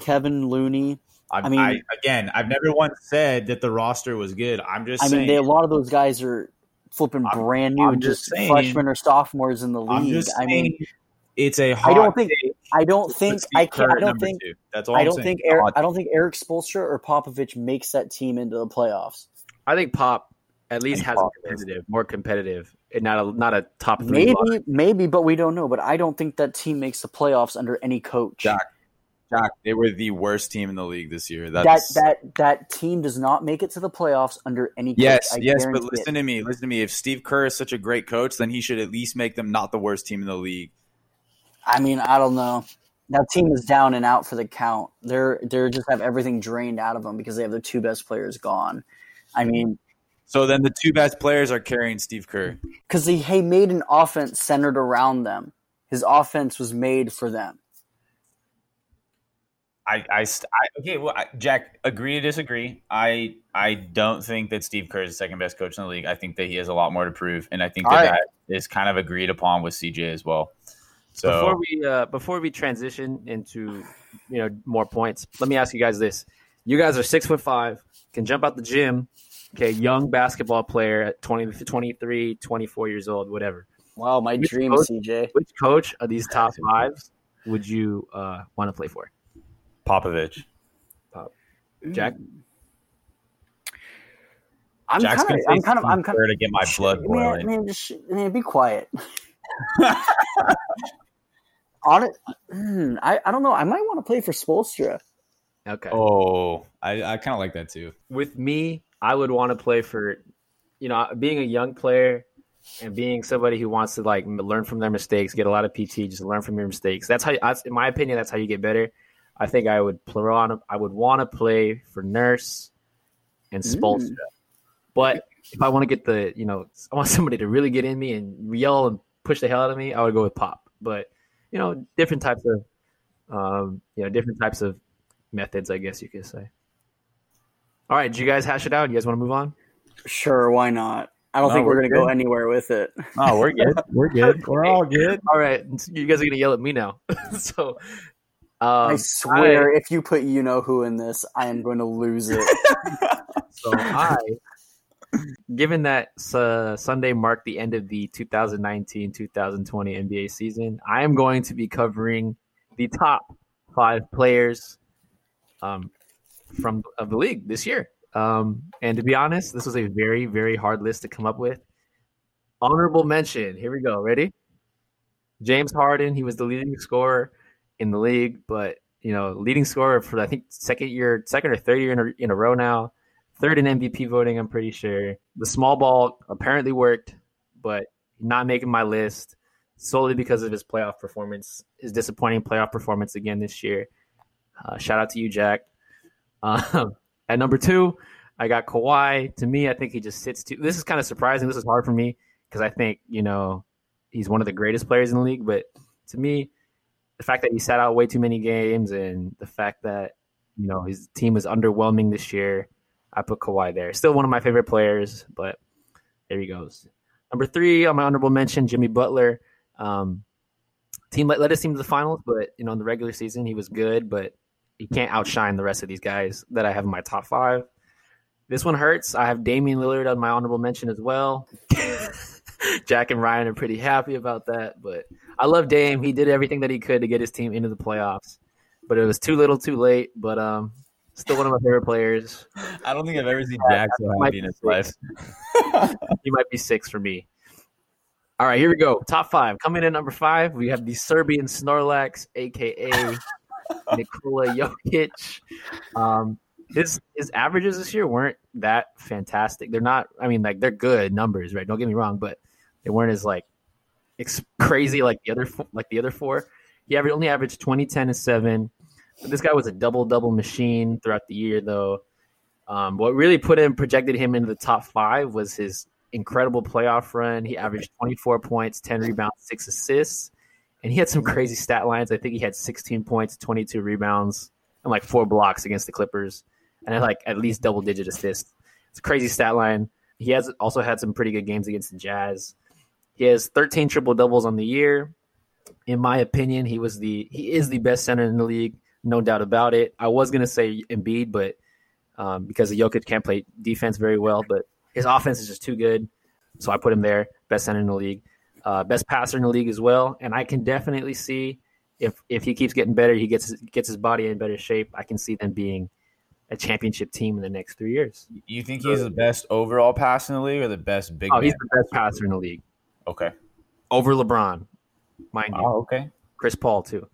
S3: Kevin Looney.
S2: I,
S3: I mean-
S2: I, again, I've never once said that the roster was good. I'm just
S3: I
S2: saying.
S3: mean, they, a lot of those guys are flipping
S2: I'm-
S3: brand new
S2: I'm just
S3: just
S2: saying-
S3: freshmen or sophomores in the
S2: I'm
S3: league.
S2: just
S3: I mean,
S2: it's a hot
S3: I don't think I don't think I can't. I don't think
S2: two. That's all
S3: I
S2: I'm
S3: don't
S2: saying.
S3: think Eric, I don't think Erik Spoelstra or Popovich makes that team into the playoffs.
S1: I think Pop at least has
S2: Pop
S1: a competitive, more competitive, and not a not a top three.
S3: Maybe,
S1: line.
S3: maybe, but we don't know. But I don't think that team makes the playoffs under any coach.
S2: Jack, Jack, they were the worst team in the league this year.
S3: that
S2: That's,
S3: that that team does not make it to the playoffs under any coach.
S2: yes,
S3: I
S2: yes, but listen
S3: it.
S2: to me. Listen to me. If Steve Kerr is such a great coach, then he should at least make them not the worst team in the league.
S3: I mean, I don't know. That team is down and out for the count. They're they're just have everything drained out of them because they have their two best players gone. I mean,
S2: So then the two best players are carrying Steve Kerr.
S3: because he, he made an offense centered around them. His offense was made for them.
S2: I, I, I okay. Well, I, Jack, agree to disagree. I, I don't think that Steve Kerr is the second best coach in the league. I think that he has a lot more to prove, and I think that
S3: All right.
S2: that is kind of agreed upon with CJ as well. So
S1: before we uh, before we transition into you know more points, let me ask you guys this: You guys are six foot five, can jump out the gym. Okay, young basketball player at 20, 23, 24 years old, whatever.
S3: Wow, my
S1: Which
S3: dream,
S1: coach-
S3: CJ.
S1: Which coach of these top fives would you uh, want to play for?
S2: Popovich, Pop.
S1: Jack?
S3: I'm
S2: Jack's
S3: kind of, I'm kind of, I'm
S2: Steve
S3: kind
S2: Kerr to get my blood
S3: man,
S2: boiling.
S3: man, just man, be quiet. On it, mm, I, I don't know. I might want to play for Spoelstra.
S1: Okay.
S2: Oh, I, I kind of like that too.
S1: With me, I would want to play for, you know, being a young player and being somebody who wants to like learn from their mistakes, get a lot of PT, just learn from your mistakes. That's how, that's, in my opinion, that's how you get better. I think I would play on. I would want to play for Nurse and Spoelstra. But if I want to get the, you know, I want somebody to really get in me and yell and push the hell out of me, I would go with Pop. But you know, different types of, um, you know, different types of methods, I guess you could say. All right, did you guys hash it out? You guys want to move on?
S3: Sure, why not? I don't
S2: No,
S3: think we're
S2: we're
S3: going to go anywhere with it.
S2: Oh, (laughs) we're good.
S1: We're good.
S2: we're all good.
S1: All right, you guys are gonna yell at me now. (laughs) so, um,
S3: I swear, if you put you know who in this, I am going to lose it. (laughs)
S1: So I, given that uh, Sunday marked the end of the 2019-2020 NBA season, I am going to be covering the top five players um, from of the league this year. Um, and to be honest, this was a very, very hard list to come up with. Honorable mention. Here we go. Ready? James Harden. He was the leading scorer in the league, but you know, leading scorer for I think second year, second or third year in a, in a row now. Third in MVP voting, I'm pretty sure. The small ball apparently worked, but not making my list solely because of his playoff performance, his disappointing playoff performance again this year. Uh, shout out to you, Jack. Um, at number two, I got Kawhi. To me, I think he just sits too. This is kind of surprising. This is hard for me because I think you know he's one of the greatest players in the league. But to me, the fact that he sat out way too many games and the fact that you know his team was underwhelming this year, I put Kawhi there. Still one of my favorite players, but there he goes. Number three on my honorable mention, Jimmy Butler. Um, team led, led his team to the finals, but you know in the regular season he was good, but he can't outshine the rest of these guys that I have in my top five. This one hurts. I have Damian Lillard on my honorable mention as well. (laughs) Jack and Ryan are pretty happy about that, but I love Dame. He did everything that he could to get his team into the playoffs, but it was too little, too late. But um, still one of my favorite players.
S5: I don't think I've ever seen Jack so happy in his life. (laughs)
S1: he might be six for me. All right, here we go. Top five. Coming in at number five, we have the Serbian Snorlax, aka Nikola Jokic. Um, his his averages this year weren't that fantastic. They're not. I mean, like they're good numbers, right? Don't get me wrong, but they weren't as like ex- crazy like the other like the other four. He only averaged 20, 10, and seven. But this guy was a double double machine throughout the year, though. Um, what really put him projected him into the top five was his incredible playoff run. He averaged 24 points, 10 rebounds, six assists, and he had some crazy stat lines. I think he had 16 points, 22 rebounds, and like four blocks against the Clippers, and had like at least double digit assists. It's a crazy stat line. He has also had some pretty good games against the Jazz. He has 13 triple doubles on the year. In my opinion, he was the he is the best center in the league, no doubt about it. I was gonna say Embiid, but um, because Jokic can't play defense very well, but his offense is just too good. So I put him there, best center in the league, uh, best passer in the league as well. And I can definitely see if if he keeps getting better, he gets gets his body in better shape. I can see them being a championship team in the next three years.
S5: You think he's the best overall passer in the league or the best big
S1: Oh, he's the best passer in the league
S5: Okay.
S1: over LeBron, mind you.
S5: Oh, okay.
S1: Chris Paul too.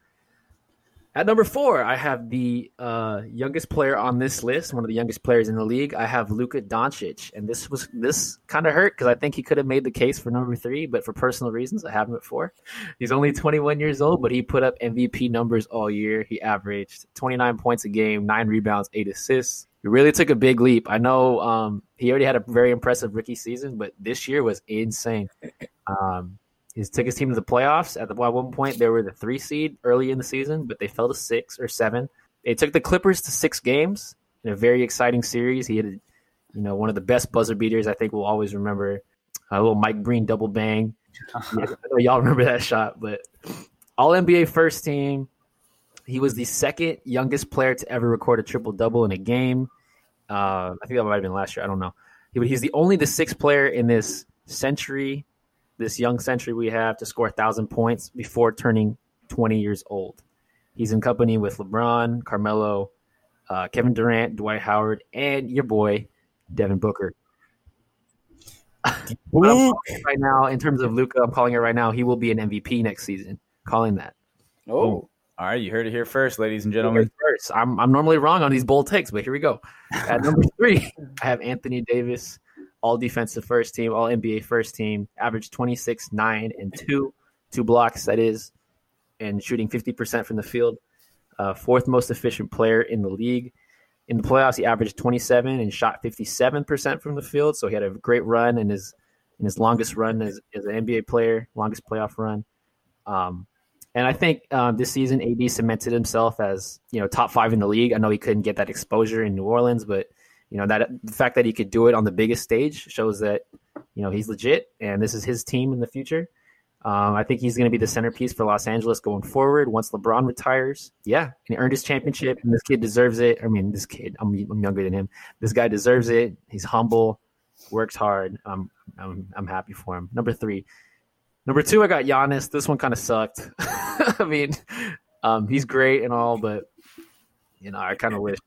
S1: At number four, I have the uh, youngest player on this list, one of the youngest players in the league. I have Luka Doncic, and this was this kind of hurt because I think he could have made the case for number three, but for personal reasons, I have him at four. He's only 21 years old, but he put up MVP numbers all year. He averaged 29 points a game, nine rebounds, eight assists. He really took a big leap. I know um, he already had a very impressive rookie season, but this year was insane. Um, he took his team to the playoffs. At the at one point, they were the three seed early in the season, but they fell to six or seven. They took the Clippers to six games in a very exciting series. He had, you know, one of the best buzzer beaters. I think we'll always remember a little Mike Breen double bang. (laughs) I know y'all remember that shot, but All NBA first team. He was the second youngest player to ever record a triple double in a game. Uh, I think that might have been last year. I don't know. He, he's the only the sixth player in this century this young century we have to score 1,000 points before turning 20 years old. He's in company with LeBron, Carmelo, uh, Kevin Durant, Dwight Howard, and your boy, Devin Booker. (laughs) What I'm right now, in terms of Luka, I'm calling it right now. He will be an MVP next season. Calling that.
S3: Oh,
S5: All right, you heard it here first, ladies and gentlemen.
S1: First, I'm I'm normally wrong on these bold takes, but here we go. At number three, I have Anthony Davis, all defensive first team, all NBA first team, average 26, 9, and 2, two blocks, that is, and shooting 50% from the field. Uh, fourth most efficient player in the league. In the playoffs, he averaged 27 and shot 57% from the field. So he had a great run in his in his longest run as, as an NBA player, longest playoff run. Um, and I think uh, this season, AD cemented himself as you know top five in the league. I know he couldn't get that exposure in New Orleans, but you know that the fact that he could do it on the biggest stage shows that you know he's legit, and this is his team in the future. Um, I think he's going to be the centerpiece for Los Angeles going forward once LeBron retires. Yeah, and he earned his championship, and this kid deserves it. I mean, this kid, I'm, I'm younger than him. This guy deserves it. He's humble, works hard. I'm, I'm, I'm happy for him. Number three. Number two, I got Giannis. This one kind of sucked. (laughs) I mean, um, he's great and all, but you know, I kind of wish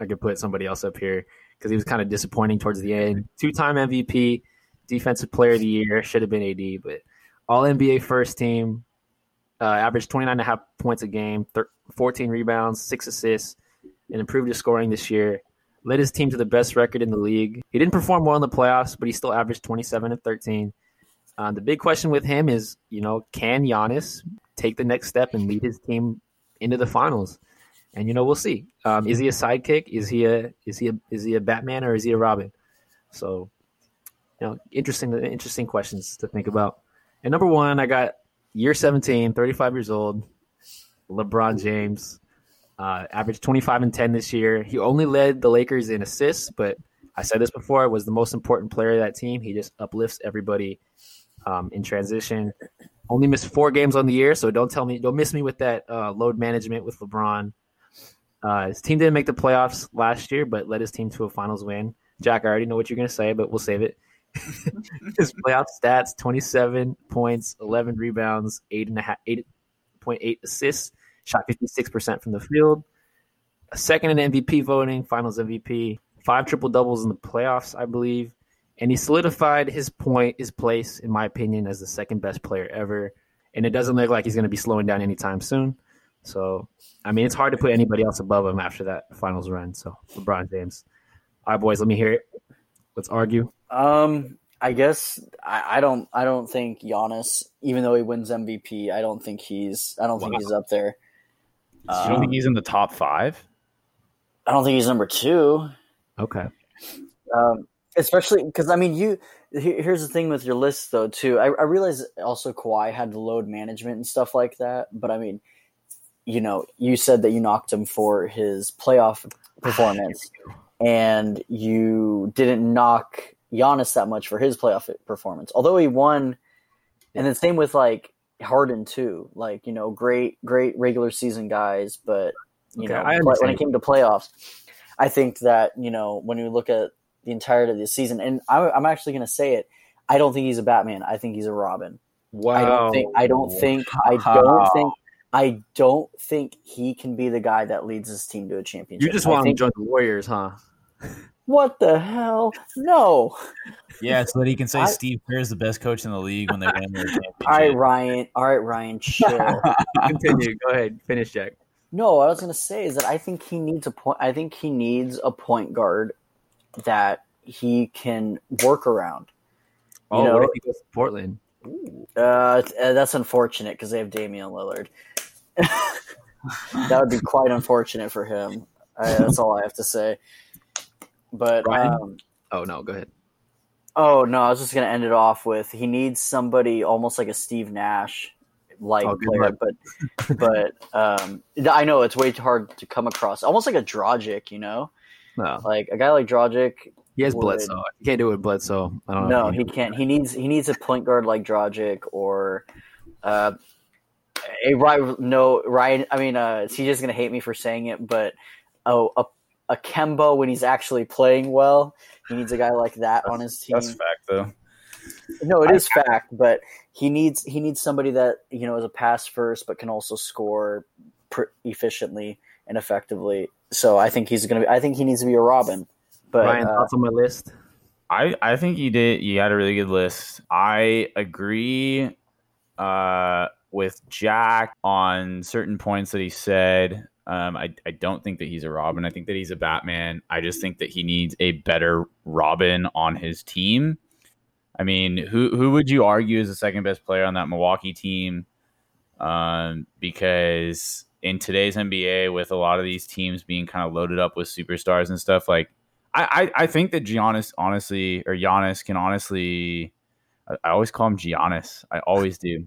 S1: I could put somebody else up here because he was kind of disappointing towards the end. Two time MVP, Defensive Player of the Year, should have been AD, but All NBA first team, uh, averaged 29 and a half points a game, thir- 14 rebounds, six assists, and improved his scoring this year. Led his team to the best record in the league. He didn't perform well in the playoffs, but he still averaged 27 and 13. Uh, the big question with him is, you know, can Giannis take the next step and lead his team into the finals? And you know, we'll see. Um, is he a sidekick? Is he a is he a is he a Batman or is he a Robin? So, you know, interesting interesting questions to think about. And number one, I got year 17, 35 years old, LeBron James. Uh, averaged 25 and 10 this year. He only led the Lakers in assists, but I said this before, was the most important player of that team. He just uplifts everybody um, in transition. Only missed four games on the year, so don't tell me, don't miss me with that uh, load management with LeBron. Uh, his team didn't make the playoffs last year, but led his team to a finals win. Jack, I already know what you're going to say, but we'll save it. (laughs) his playoff stats 27 points, 11 rebounds, 8.8 8.8 assists, shot 56% from the field. A second in MVP voting, finals MVP, five triple doubles in the playoffs, I believe. And he solidified his point, his place, in my opinion, as the second best player ever. And it doesn't look like he's going to be slowing down anytime soon. So, I mean, it's hard to put anybody else above him after that finals run. So, LeBron James. All right, boys, let me hear it. Let's argue.
S3: Um, I guess I, I don't. I don't think Giannis, even though he wins MVP, I don't think he's. I don't think he's up there.
S6: you don't
S3: Um,
S6: think he's in the top five?
S3: I don't think he's number two.
S1: Okay.
S3: Um, especially because I mean, you. Here's the thing with your list, though. Too, I, I realize also Kawhi had the load management and stuff like that. But I mean, you know, you said that you knocked him for his playoff (sighs) performance, and you didn't knock Giannis that much for his playoff performance. Although he won, and then same with like Harden too. Like you know, great, great regular season guys, but you
S1: Okay,
S3: know, when it came to playoffs, I think that you know when you look at the entirety of the season, and I, I'm actually going to say it. I don't think he's a Batman. I think he's a Robin.
S1: Wow.
S3: I don't think. I don't think. I don't think. I don't think he can be the guy that leads his team to a championship.
S1: You just
S3: I
S1: want him to join the Warriors, huh?
S3: What the hell? No.
S5: Yeah, so that he can say
S3: I-
S5: Steve Kerr is the best coach in the league when they win their championship.
S3: All right, Ryan. All right, Ryan. Chill. (laughs)
S1: Continue. Go ahead. Finish, Jack.
S3: No, what I was going to say is that I think he needs a point. I think he needs a point guard that he can work around. You
S1: Oh,
S3: know-
S1: what if he goes to Portland?
S3: Uh, uh, that's unfortunate because they have Damian Lillard. (laughs) that would be quite unfortunate for him. I, that's all I have to say. But um,
S1: Oh no, go ahead.
S3: oh no, I was just going to end it off with he needs somebody almost like a Steve Nash like
S1: Oh,
S3: player, but but um, I know it's way too hard to come across. Almost like a Dragic, you know,
S1: No,
S3: like a guy like Dragic
S1: he has
S3: would-
S1: Bledsoe. You can't do it with Bledsoe. I don't know.
S3: No, he can't. He needs he needs a point guard like Dragic or uh, a Ryan. No, Ryan. I mean, uh, CJ's gonna hate me for saying it, but oh, a a Kemba when he's actually playing well. He needs a guy like that on his team.
S6: That's fact, though.
S3: No, it is fact, but he needs he needs somebody that you know is a pass first, but can also score pr- efficiently and effectively. So I think he's gonna be. I think he needs to be a Robin. But
S1: Ryan,
S3: uh,
S1: thoughts on my list?
S6: I, I think you did. You had a really good list. I agree uh, with Jack on certain points that he said. Um, I, I don't think that he's a Robin. I think that he's a Batman. I just think that he needs a better Robin on his team. I mean, who who would you argue is the second best player on that Milwaukee team? Um, because in today's NBA, with a lot of these teams being kind of loaded up with superstars and stuff, like I, I, I think that Giannis honestly or Giannis can honestly I, I always call him Giannis. I always do.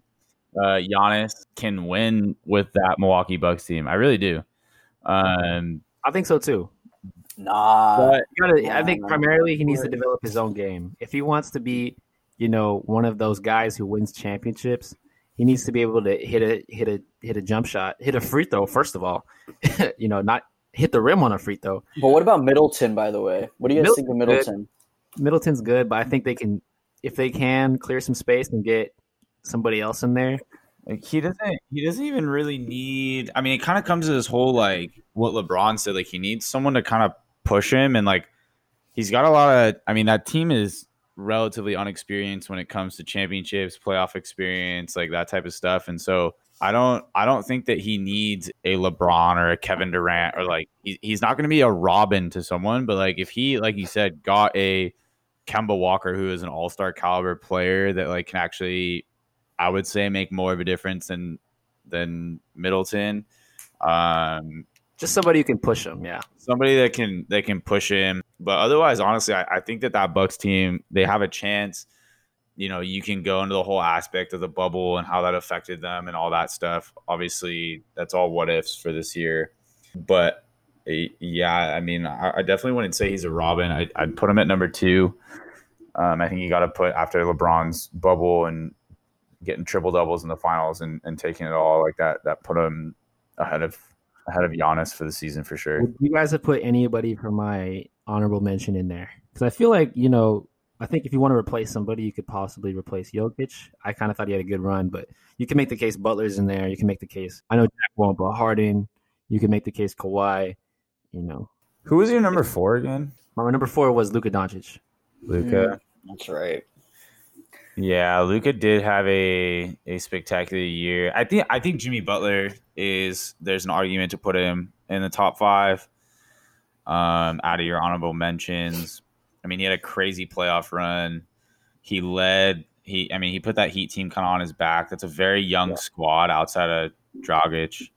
S6: Uh, Giannis can win with that Milwaukee Bucks team. I really do. Um,
S1: I think so too.
S3: nah.
S1: But gotta, I think
S3: no.
S1: primarily he needs to develop his own game. If he wants to be, you know, one of those guys who wins championships, he needs to be able to hit a hit a hit a jump shot, hit a free throw. First of all, (laughs) you know, not hit the rim on a free throw.
S3: But what about Middleton? By the way, what do you guys think of
S1: Middleton's good.
S3: Middleton?
S1: Middleton's good, but I think they can, if they can clear some space and get somebody else in there.
S5: Like he doesn't he doesn't even really need I mean it kind of comes to this whole like what LeBron said like he needs someone to kind of push him and like
S2: he's got a lot of. I mean, that team is relatively unexperienced when it comes to championships, playoff experience, like that type of stuff. And so I don't I don't think that he needs a LeBron or a Kevin Durant or like he, he's not going to be a Robin to someone, but like if he like you said got a Kemba Walker who is an all-star caliber player that like can actually I would say make more of a difference than than Middleton. Um
S1: Just somebody who can push him. Yeah.
S2: somebody that can that can push him. But otherwise, honestly, I, I think that that Bucks team they have a chance. You know, you can go into the whole aspect of the bubble and how that affected them and all that stuff. Obviously, that's all what ifs for this year. But yeah, I mean, I, I definitely wouldn't say he's a Robin. I, I'd put him at number two. Um, I think you got to put after LeBron's bubble and getting triple doubles in the finals and, and taking it all like that. That put him ahead of ahead of Giannis for the season for sure.
S1: Would you guys have put anybody for my honorable mention in there? Because I feel like you know, I think if you want to replace somebody, you could possibly replace Jokic. I kind of thought he had a good run, but you can make the case Butler's in there. You can make the case. I know Jack won't, but Harden. You can make the case Kawhi. You know,
S2: Who was your number four again?
S1: my number four was Luka Doncic.
S2: Luka.
S3: Mm, that's right.
S2: Yeah, Luka did have a a spectacular year. I think I think Jimmy Butler is there's an argument to put him in the top five. Um, out of your honorable mentions, I mean, he had a crazy playoff run. He led. He, I mean, he put that Heat team kind of on his back. That's a very young squad outside of Dragic.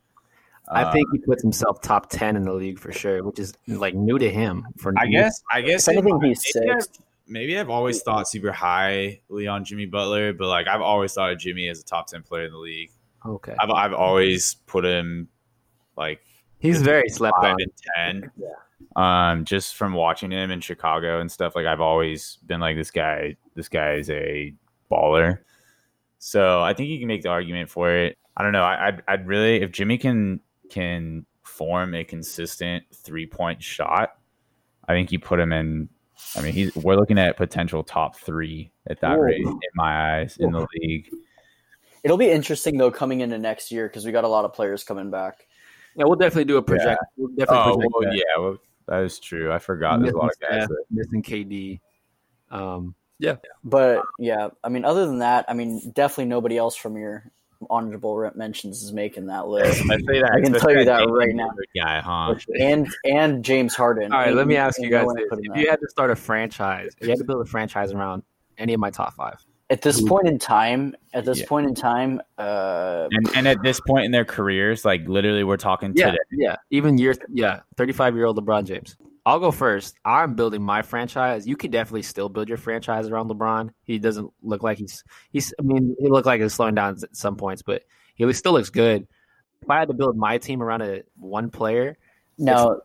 S1: I
S2: Uh,
S1: think he puts himself top ten in the league for sure, which is like new to him. For
S2: I guess. I guess.
S3: If anything,
S2: in-
S3: he's sixth.
S2: Maybe I've always thought super highly on Jimmy Butler, but like I've always thought of Jimmy as a top ten player in the league.
S1: okay,
S2: I've I've always put him like
S1: he's very slept
S2: five
S1: on.
S2: and ten. Um, just from watching him in Chicago and stuff, like I've always been like this guy. This guy is a baller. So I think you can make the argument for it. I don't know. I, I'd I'd really if Jimmy can can form a consistent three point shot, I think you put him in. I mean, he's we're looking at potential top three at that
S3: Whoa.
S2: rate in my eyes in the league.
S3: It'll be interesting though coming into next year because we got a lot of players coming back.
S1: Yeah, we'll definitely do a project. We'll definitely
S2: Oh
S1: project
S2: well, yeah, well, that is true. I forgot. There's a lot of guys.
S1: Steph,
S2: That,
S1: missing KD. Um, yeah,
S3: But yeah, I mean, other than that, I mean, definitely nobody else from your honorable mentions is making that list.
S2: Especially that,
S3: I can tell you that
S2: Damian
S3: right now.
S2: Guy, huh?
S3: and and James Harden.
S1: all right, let me ask you
S3: ain't no
S1: guys this: If you had to start a franchise, if you had to build a franchise around any of my top five,
S3: At this point in time, at this
S2: Yeah.
S3: point in time, uh,
S2: And and at this point in their careers, like literally, we're talking
S1: yeah,
S2: today.
S1: yeah, even year, yeah, thirty-five year old LeBron James. I'll go first. I'm building my franchise. You could definitely still build your franchise around LeBron. He doesn't look like he's he's. I mean, he looked like he's slowing down at some points, but he still looks good. If I had to build my team around a one player,
S3: now,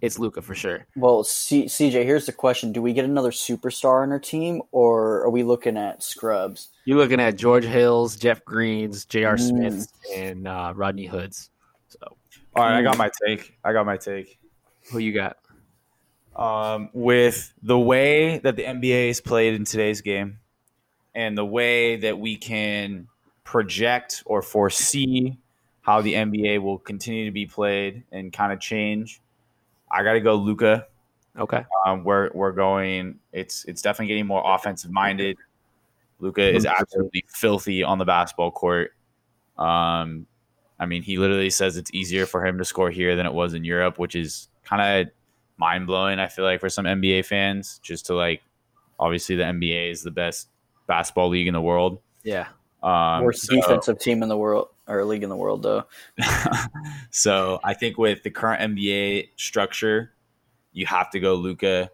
S1: it's Luka for sure.
S3: well, C- CJ, here's the question: Do we get another superstar on our team, or are we looking at scrubs?
S1: You're looking at George Hills, Jeff Greens, J.R.
S3: Mm.
S1: Smiths, and uh, Rodney Hoods. So,
S2: All right, I got my take. I got my take.
S1: who you got?
S2: Um, with the way that the NBA is played in today's game, and the way that we can project or foresee how the NBA will continue to be played and kind of change, I got to go Luka.
S1: Okay.
S2: Um, we're we're going. It's it's definitely getting more offensive minded. Luka is absolutely filthy on the basketball court. Um, I mean, he literally says it's easier for him to score here than it was in Europe, which is kind of mind blowing. I feel like for some NBA fans, just to like, obviously the NBA is the best basketball league in the world.
S1: Yeah.
S2: Um,
S3: Worst
S2: so-
S3: defensive team in the world or league in the world, though. (laughs)
S2: so I think with the current NBA structure, you have to go Luka.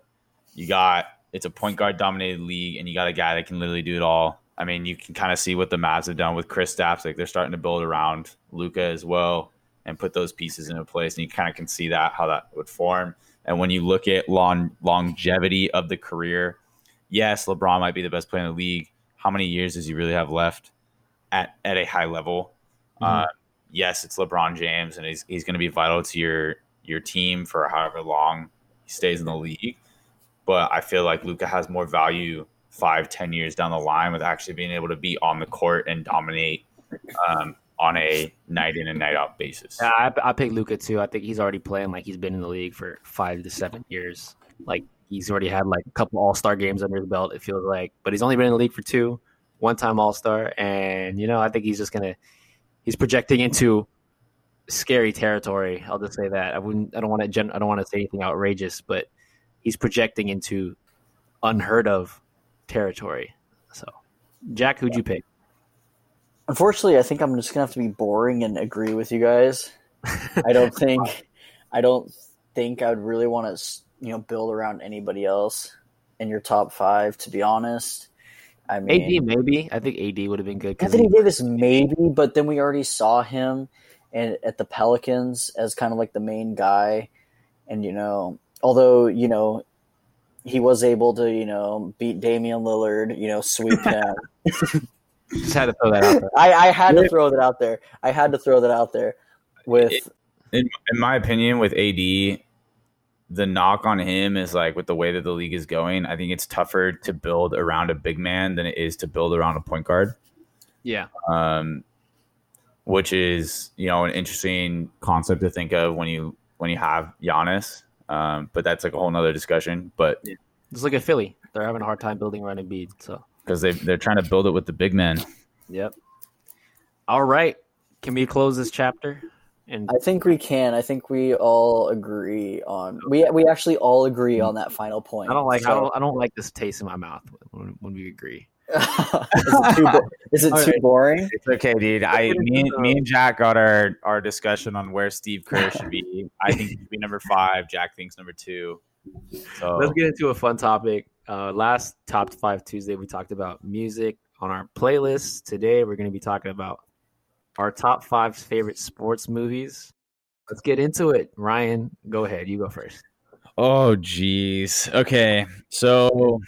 S2: You got it's a point guard dominated league, and you got a guy that can literally do it all. I mean, you can kind of see what the Mavs have done with Kristaps. Like they're starting to build around Luka as well and put those pieces into place, and you kind of can see that how that would form. And when you look at long longevity of the career, yes, LeBron might be the best player in the league. How many years does he really have left at at a high level?
S1: Mhm.
S2: Uh, yes, it's LeBron James, and he's he's going to be vital to your your team for however long he stays in the league. But I feel like Luka has more value five, ten years down the line with actually being able to be on the court and dominate um, on a night in and night out basis.
S1: Yeah, I, I pick Luka too. I think he's already playing like he's been in the league for five to seven years. Like he's already had like a couple All Star games under his belt. It feels like, but he's only been in the league for two, one time All Star, and you know I think he's just gonna he's projecting into scary territory. I'll just say that I wouldn't. I don't want to. Gen, I don't want to say anything outrageous, but he's projecting into unheard of territory. So, Jack, who'd you pick?
S3: Unfortunately, I think I'm just gonna have to be boring and agree with you guys. I don't (laughs) think, I don't think I would really want to, you know, build around anybody else in your top five. To be honest, I mean,
S1: AD maybe. I think AD would have been good.
S3: Anthony
S1: he-
S3: Davis maybe, but then we already saw him and at the Pelicans as kind of like the main guy, and you know, although you know he was able to you know beat Damian Lillard, you know, sweep (laughs) him.
S1: Just had to throw that out there.
S3: I, I had to throw that out there. I had to throw that out there. With
S2: in, in my opinion, with AD, the knock on him is like with the way that the league is going, I think it's tougher to build around a big man than it is to build around a point guard.
S1: Yeah,
S2: Um, which is you know an interesting concept to think of when you when you have Giannis. Um, but that's like a whole nother discussion. But
S1: just like at Philly. They're having a hard time building around Embiid. So,
S2: because they they're trying to build it with the big men.
S1: yep. All right, can we close this chapter? And
S3: I think we can. I think we all agree on we we actually all agree on that final point.
S1: I don't like. I don't. I don't like this taste in my mouth when, when we agree. (laughs)
S3: is it too, bo- is it too
S1: right.
S3: boring?
S2: It's okay, dude. I me, and- me and Jack got our our discussion on where Steve Kerr should be. I think he should be number five. Jack thinks number two. So
S1: Let's get into a fun topic. Uh, last top five Tuesday, we talked about music on our playlist. Today, we're going to be talking about our top five favorite sports movies. Let's get into it. Ryan, go ahead. You go first.
S2: Oh, geez. Okay. So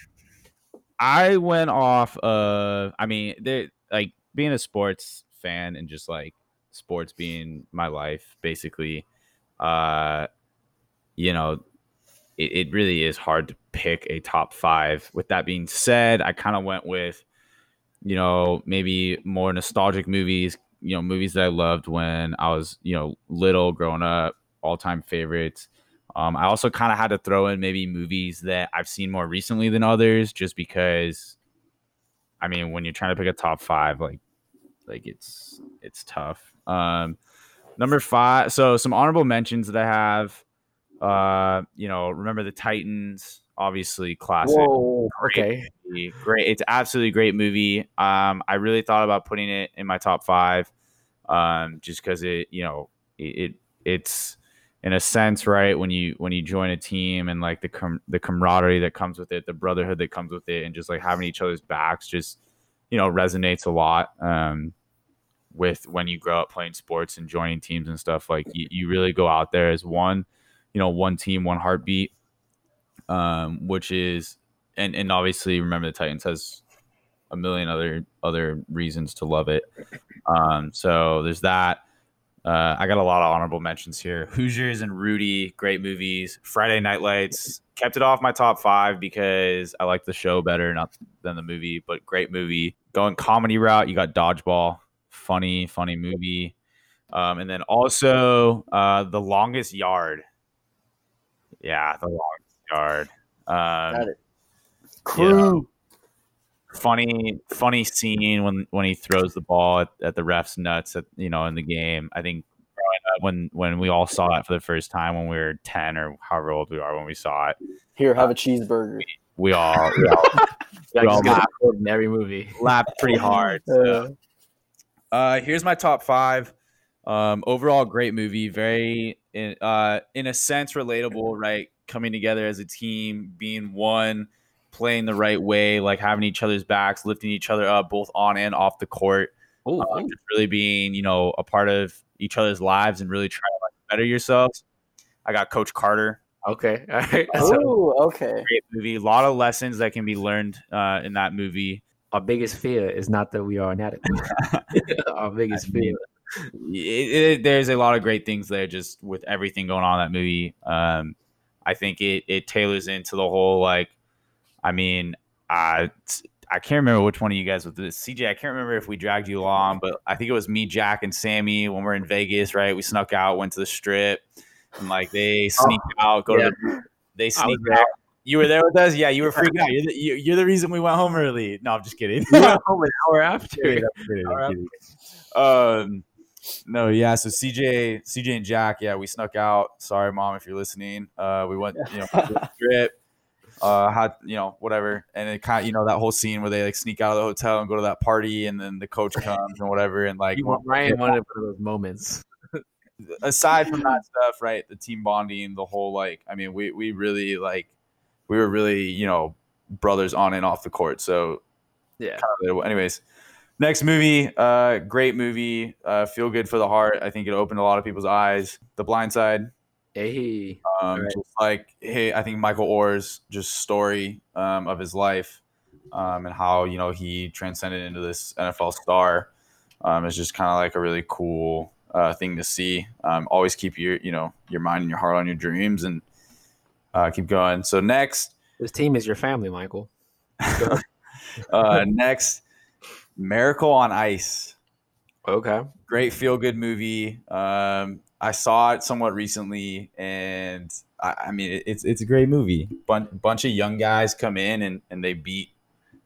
S2: I went off of, I mean, they like being a sports fan and just like sports being my life, basically. Uh, you know, it, it really is hard to pick a top five. With that being said, I kind of went with, you know, maybe more nostalgic movies, you know, movies that I loved when I was, you know, little growing up, all time favorites. Um, I also kind of had to throw in maybe movies that I've seen more recently than others, just because. I mean, when you're trying to pick a top five, like, like it's it's tough. Um, number five. So some honorable mentions that I have. Uh, you know, remember the Titans, obviously classic
S1: Whoa.
S2: Great
S1: Okay.
S2: movie. Great. It's absolutely great movie. Um, I really thought about putting it in my top five, um, just because it, you know, it, it it's in a sense right when you when you join a team and like the com- the camaraderie that comes with it, the brotherhood that comes with it, and just like having each other's backs, just you know, resonates a lot. Um, with when you grow up playing sports and joining teams and stuff, like you, you really go out there as one, you know, one team, one heartbeat. Um, which is and and obviously remember the Titans has a million other other reasons to love it. Um, so there's that. Uh, I got a lot of honorable mentions here. Hoosiers and Rudy, great movies. Friday Night Lights kept it off my top five because I like the show better not than the movie, but great movie. Going comedy route, you got Dodgeball, funny, funny movie. Um, and then also uh, The Longest Yard. Yeah, The Longest Yard. Um,
S3: Got it. Crew.
S2: funny funny scene when when he throws the ball at, at the ref's nuts at you know in the game i think when when we all saw that for the first time when we were 10 or however old we are when we saw it
S3: Here, have a cheeseburger.
S2: we all, (laughs) we all
S1: Like,
S2: all
S1: just gonna
S2: laugh.
S1: quote in every movie.
S2: laughed pretty hard
S3: Uh,
S2: Uh, here's my top five. Um, overall, great movie. Very, in, uh, in a sense, relatable. Right, coming together as a team, being one, playing the right way, like having each other's backs, lifting each other up, both on and off the court.
S1: Oh,
S2: Uh, just really being, you know, a part of each other's lives and really trying to like, better yourselves. I got Coach Carter.
S1: okay. (laughs) All right. So,
S3: oh, okay.
S2: Great movie. A lot of lessons that can be learned uh, in that movie.
S1: our biggest fear is not that we are inadequate. (laughs) (laughs) our biggest
S2: I
S1: fear.
S2: It, it, there's a lot of great things there just with everything going on in that movie um i think it it tailors into the whole like i mean I, i can't remember which one of you guys was this cj i can't remember if we dragged you along but i think it was me jack and sammy when we're in vegas right we snuck out went to the strip and like they sneak out go to the they
S1: I was
S2: sneaked
S1: there.
S2: out. You were there with us. Yeah, you were freaking out. You're the, you- you're the reason we went home early. No, I'm just kidding.
S1: You went home an hour after.
S2: kidding, I'm kidding, I'm
S1: All right.
S2: kidding. Um, no, yeah. So CJ, CJ and Jack, yeah, we snuck out. Sorry, mom, if you're listening. Uh, we went, you know, strip. Uh, had you know whatever, and it kind of you know that whole scene where they like sneak out of the hotel and go to that party, and then the coach (laughs) comes and whatever, and like
S1: You Ryan wanted one of those moments. (laughs)
S2: aside from that stuff, right? The team bonding, the whole like, I mean, we we really like, we were really you know brothers on and off the court. So
S1: Yeah.
S2: kind of, anyways, next movie, uh, great movie, uh, feel good for the heart. I think it opened a lot of people's eyes. The Blind Side,
S1: Hey.
S2: um,
S1: Right.
S2: just like hey, I think Michael Oher's just story um, of his life um, and how you know he transcended into this NFL star um, is just kind of like a really cool uh, thing to see. Um, always keep your you know your mind and your heart on your dreams and uh, keep going. So next,
S1: This team is your family, Michael. (laughs) (laughs)
S2: uh, next, Miracle on Ice.
S1: Okay.
S2: great feel good movie. Um, I saw it somewhat recently, and I, I mean, it, it's it's a great movie. Bun- bunch of young guys come in and, and they beat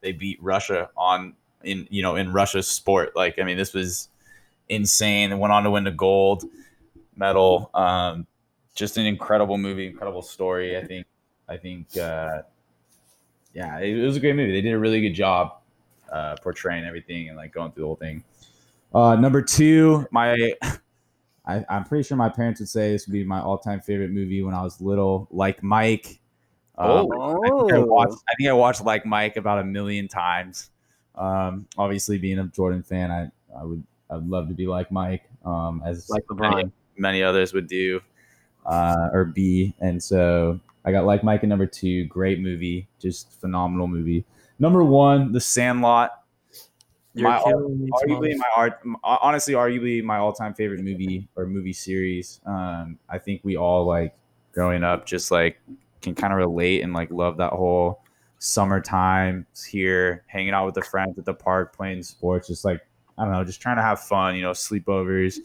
S2: they beat Russia on in you know in Russia's sport. Like I mean, this was insane. They went on to win the gold medal. Um, just an incredible movie, incredible story. I think I think uh, yeah, it, it was a great movie. They did a really good job uh, portraying everything and like going through the whole thing. Uh, number two, my I, I'm pretty sure my parents would say this would be my all-time favorite movie when I was little. Like Mike. Um, I think I watched. I think I watched Like Mike about a million times. Um, obviously, being a Jordan fan, I, I would I would love to be like Mike, um, as
S1: Like
S2: many,
S1: LeBron.
S2: many others would do, uh, or be. And so I got Like Mike at number two. Great movie, just phenomenal movie. Number one, The Sandlot.
S1: You're
S2: my- arguably my art honestly arguably my all-time favorite movie or movie series. Um i think we all like growing up just like can kind of relate and like love that whole summertime here hanging out with the friends at the park playing sports just like i don't know just trying to have fun you know sleepovers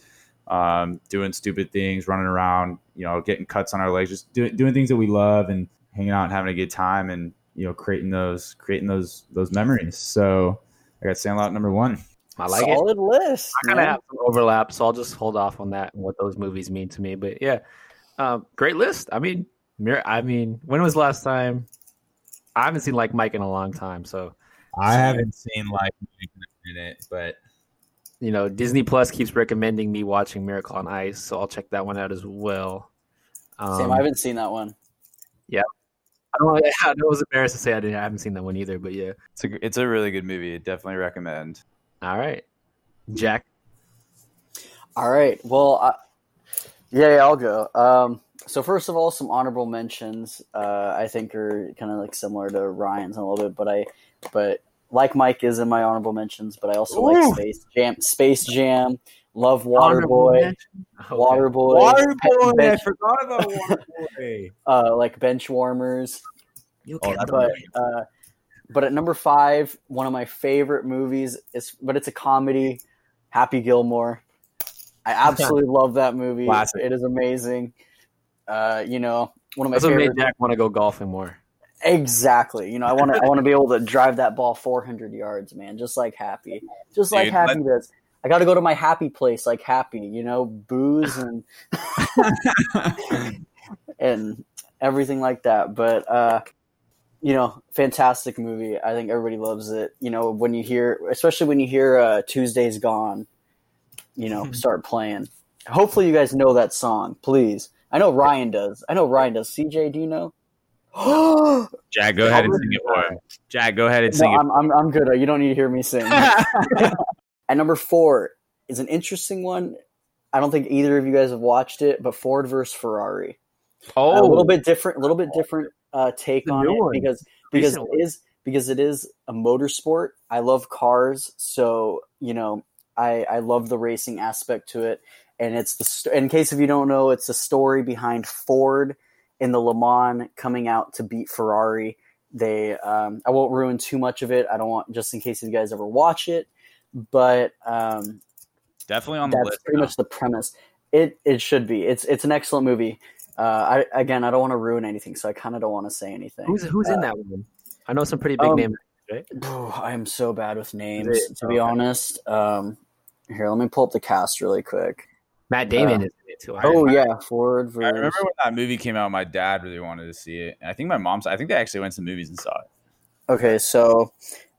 S2: um doing stupid things running around you know getting cuts on our legs just doing, doing things that we love and hanging out and having a good time. And you know creating those creating those those memories so i got sandlot number one
S1: I like it.
S3: Solid list.
S1: I kind of
S3: man.
S1: have some overlap, so I'll just hold off on that and what those movies mean to me. But yeah, um, great list. I mean, Mir- I mean, when was the last time? I haven't seen like Mike in a long time, so
S2: I haven't seen like in it, but
S1: you know, Disney Plus keeps recommending me watching Miracle on Ice, so I'll check that one out as well. Um,
S3: Sam, I haven't seen that one. (laughs)
S1: I don't. know- I know it was embarrassed to say I didn't. I haven't seen that one either, but yeah.
S2: it's a it's a really good movie. Definitely recommend.
S1: All right, Jack.
S3: All right. Well, I, yeah, yeah, I'll go. Um, so first of all, some honorable mentions. Uh, I think are kind of like similar to Ryan's in a little bit, but I, but like Mike is in my honorable mentions, but I also
S1: Ooh.
S3: like Space Jam. Space Jam. Love
S1: Honorable
S3: Waterboy.
S1: mention? (laughs) Okay.
S3: Waterboy. Bench, I
S2: forgot about Waterboy. (laughs)
S3: uh, like bench warmers.
S1: You
S2: Oh,
S1: can't
S2: that's
S3: but uh, but at number five, one of my favorite movies is, but it's a comedy. Happy Gilmore. I (laughs) absolutely love that movie.
S2: Classic.
S3: It is amazing. Uh, you know, one of my
S1: That's what
S3: favorite.
S1: made Jack want to go golfing more.
S3: Exactly. You know, I want to. I want to be able to drive that ball 400 yards, man. Just like Happy. Just like
S2: Dude,
S3: Happy does. I got to go to my happy place, like Happy. You know, booze (laughs) and and everything like that. But uh, you know, fantastic movie. I think everybody loves it. You know, when you hear, especially when you hear uh, "Tuesday's Gone," you know, start playing. Hopefully, you guys know that song. Please, I know Ryan does. I know Ryan does. CJ, do you know? (gasps)
S2: Jack, go ahead and sing it for him. Jack, go ahead and sing
S3: I'm, I'm I'm good. You don't need to hear me sing. (laughs) (laughs) At number four is an interesting one. I don't think either of you guys have watched it, but Ford versus Ferrari.
S1: Oh,
S3: a little bit different, a little bit different uh, take on it because because
S1: Recently.
S3: it is because it is a motorsport. I love cars, so you know I I love the racing aspect to it, and it's the st- in case if you don't know, it's the story behind Ford in the Le Mans coming out to beat Ferrari. They um, I won't ruin too much of it. I don't want just in case if you guys ever watch it, but um,
S2: Definitely on the
S3: that's
S2: list.
S3: pretty
S2: now.
S3: much the premise. It it should be. It's it's an excellent movie. Uh, I again, I don't want to ruin anything, so I kind of don't want to say anything.
S1: Who's who's in
S3: Uh,
S1: that one? I know some pretty big
S3: um,
S1: names.
S3: I am so bad with names,
S1: it?
S3: to be
S1: Okay.
S3: honest. Um, here, let me pull up the cast really quick.
S1: Matt Damon
S3: uh,
S1: is in it too. I
S3: Oh
S1: heard.
S3: yeah, Ford
S6: I remember when that movie came out, my dad really wanted to see it. And I think my mom's, I think they actually went to the movies and saw it.
S3: Okay, so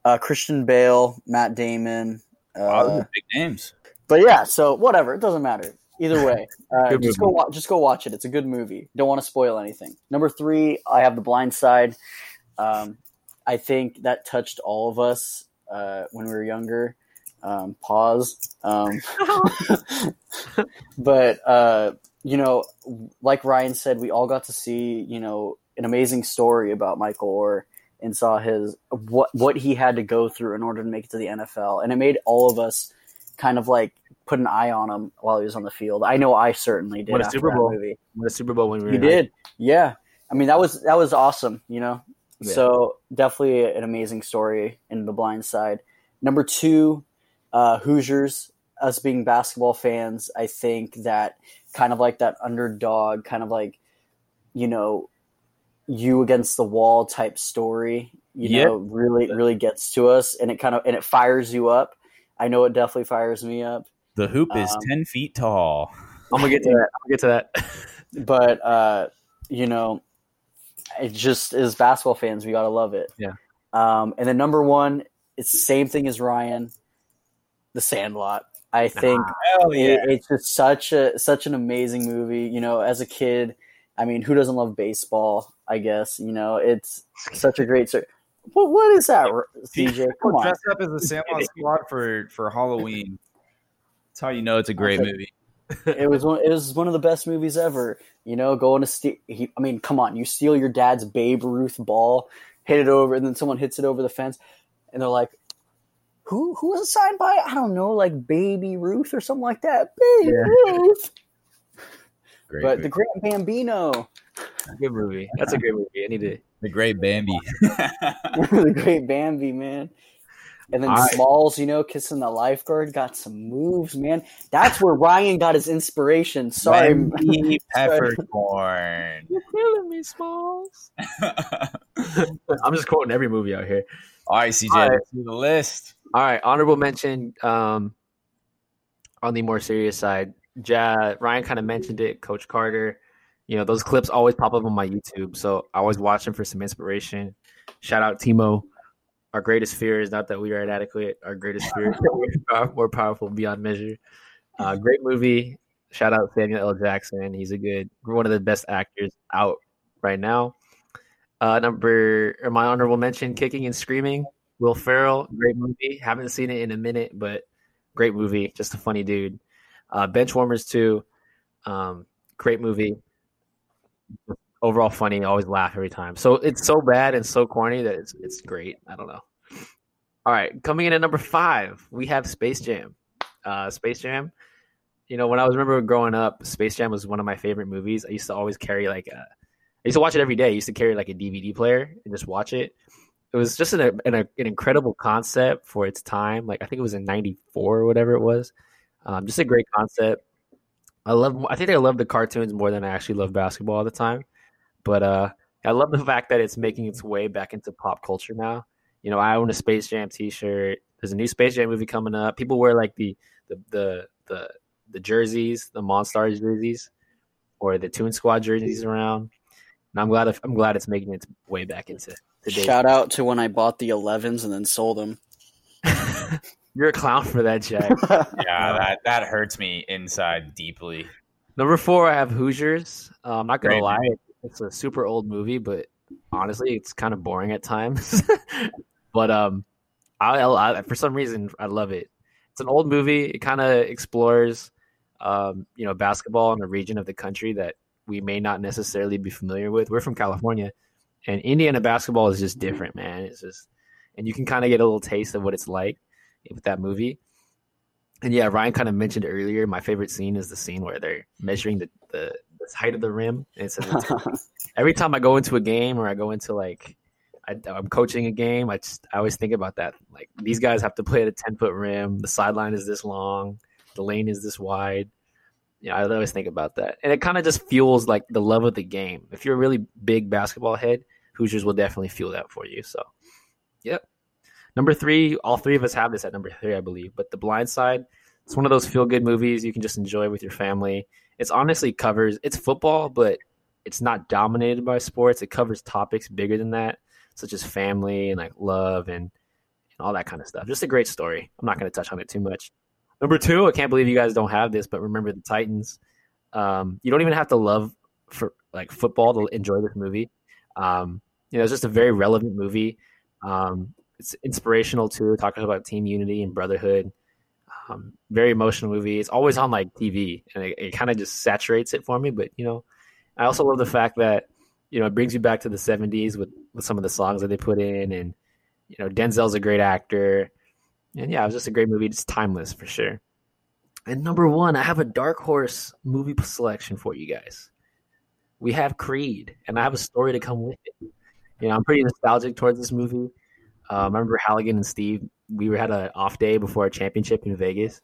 S3: uh, Christian Bale, Matt Damon. Uh,
S6: big names.
S3: but yeah, so whatever, it doesn't matter. Either way, (laughs) uh, just go. Just go watch it. It's a good movie. Don't want to spoil anything. Number three, I have The Blind Side. Um, I think that touched all of us uh, when we were younger. Um, pause. Um, (laughs) but uh, you know, like Ryan said, we all got to see you know an amazing story about Michael Oher and saw his what what he had to go through in order to make it to the NFL, and it made all of us kind of like put an eye on him while he was on the field. I know I certainly did
S1: What a Super Bowl.
S3: movie.
S1: Won a Super Bowl when we were
S3: He
S1: in high
S3: did, yeah. I mean that was that was awesome, you know.
S1: Yeah.
S3: So definitely an amazing story in the blind side. Number two, uh, Hoosiers. Us being basketball fans, I think that kind of like that underdog, kind of like you know, you against the wall type story. You
S6: Yeah.
S3: know, really really gets to us, and it kind of and it fires you up. I know it definitely fires me up.
S6: The hoop is
S3: um,
S6: 10 feet tall.
S1: I'm gonna get to that. I'm gonna get to that. (laughs)
S3: but uh, you know, it just as basketball fans, we gotta love it.
S1: Yeah.
S3: Um, and then number one, it's the same thing as Ryan, The Sandlot. I think
S6: Hell
S3: it, it's just such a such an amazing movie. You know, as a kid, I mean, who doesn't love baseball? I guess you know it's such a great. Ser- what what is that, CJ? Come on.
S6: Dress up as a Sandlot squad for, for Halloween. That's how you know it's a great
S3: Okay.
S6: movie.
S3: it was one, it was one of the best movies ever. You know, going to steal. He, I mean, come on, you steal your dad's Babe Ruth ball, hit it over, and then someone hits it over the fence, and they're like, "Who who was it signed by? I don't know, like Baby Ruth or something like that." Baby Ruth,
S6: Great
S3: but
S6: movie.
S3: the Great Bambino,
S1: Good movie. That's a good movie. I need to.
S6: the great Bambi. (laughs) (laughs)
S3: the Great Bambi, man. And then
S1: I-
S3: Smalls, you know, kissing the lifeguard, got some moves, man. That's where Ryan got his inspiration. Sorry,
S6: Wendy (laughs) Peppercorn.
S1: You're killing me, Smalls. I'm just quoting every movie out here.
S6: All right, CJ,
S1: All right.
S6: let's the list.
S1: All right, honorable mention. Um, on the more serious side, ja, Ryan kind of mentioned it. Coach Carter, you know, those clips always pop up on my YouTube, so I always watch them for some inspiration. Shout out Timo. Our greatest fear is not that we are inadequate. Our greatest fear is that we're (laughs) more powerful beyond measure. Uh, great movie. Shout out Samuel L. Jackson. He's a good, one of the best actors out right now. Uh, number, my honorable mention, Kicking and Screaming. Will Ferrell, great movie. Haven't seen it in a minute, but great movie. Just a funny dude. Uh, Benchwarmers too. Um, great movie. Overall funny. Always laugh every time. So it's so bad and so corny that it's it's great. I don't know. All right, coming in at number five, we have Space Jam. Uh, Space Jam. You know, when I was remember growing up, Space Jam was one of my favorite movies. I used to always carry like a, I used to watch it every day. I used to carry like a DVD player and just watch it it was just an, an, an incredible concept for its time. Like I think it was in '94 or whatever it was. Um, just a great concept. I love. I think I love the cartoons more than I actually love basketball all the time. But uh, I love the fact that it's making its way back into pop culture now. You know, I own a Space Jam T-shirt. There's a new Space Jam movie coming up. People wear like the the the the, the jerseys, the Monstars jerseys, or the Toon Squad jerseys around. And I'm glad. If, I'm glad it's making its way back into today's
S3: Shout out to when I bought the 11s and then sold them. (laughs)
S1: You're a clown for that, Jack. (laughs)
S6: Yeah, that, that hurts me inside deeply.
S1: Number four, I have Hoosiers. Uh, I'm not gonna
S6: Great
S1: lie, it's a super old movie, but honestly, it's kind of boring at times. (laughs) but um, I, I, for some reason I love it. It's an old movie. It kind of explores, um, you know, basketball in a region of the country that we may not necessarily be familiar with. We're from California, and Indiana basketball is just different, man. It's just, and you can kind of get a little taste of what it's like with that movie. And yeah, Ryan kind of mentioned earlier. My favorite scene is the scene where they're measuring the the, the height of the rim. And it's (laughs) every time I go into a game or I go into like I, I'm coaching a game, I just I always think about that. Like these guys have to play at a ten foot rim. The sideline is this long. The lane is this wide. Yeah, I always think about that, and it kind of just fuels like the love of the game. If you're a really big basketball head, Hoosiers will definitely fuel that for you. So, yep. Number three, all three of us have this at number three, I believe. But The Blind Side, it's one of those feel good movies you can just enjoy with your family. It's honestly covers it's football, but it's not dominated by sports. It covers topics bigger than that, such as family and like love and, and all that kind of stuff. Just a great story. I'm not going to touch on it too much. Number two, I can't believe you guys don't have this, but remember the Titans. Um, you don't even have to love for like football to enjoy this movie. Um, you know, it's just a very relevant movie. Um, it's inspirational too, talking about team unity and brotherhood. Um, very emotional movie. It's always on like TV, and it, it kind of just saturates it for me. But you know, I also love the fact that you know it brings you back to the '70s with with some of the songs that they put in, and you know Denzel's a great actor, and yeah, it was just a great movie. It's timeless for sure. And number one, I have a dark horse movie selection for you guys. We have Creed, and I have a story to come with it. You know, I'm pretty nostalgic towards this movie. Uh, I remember Halligan and Steve. We had an off day before a championship in Vegas,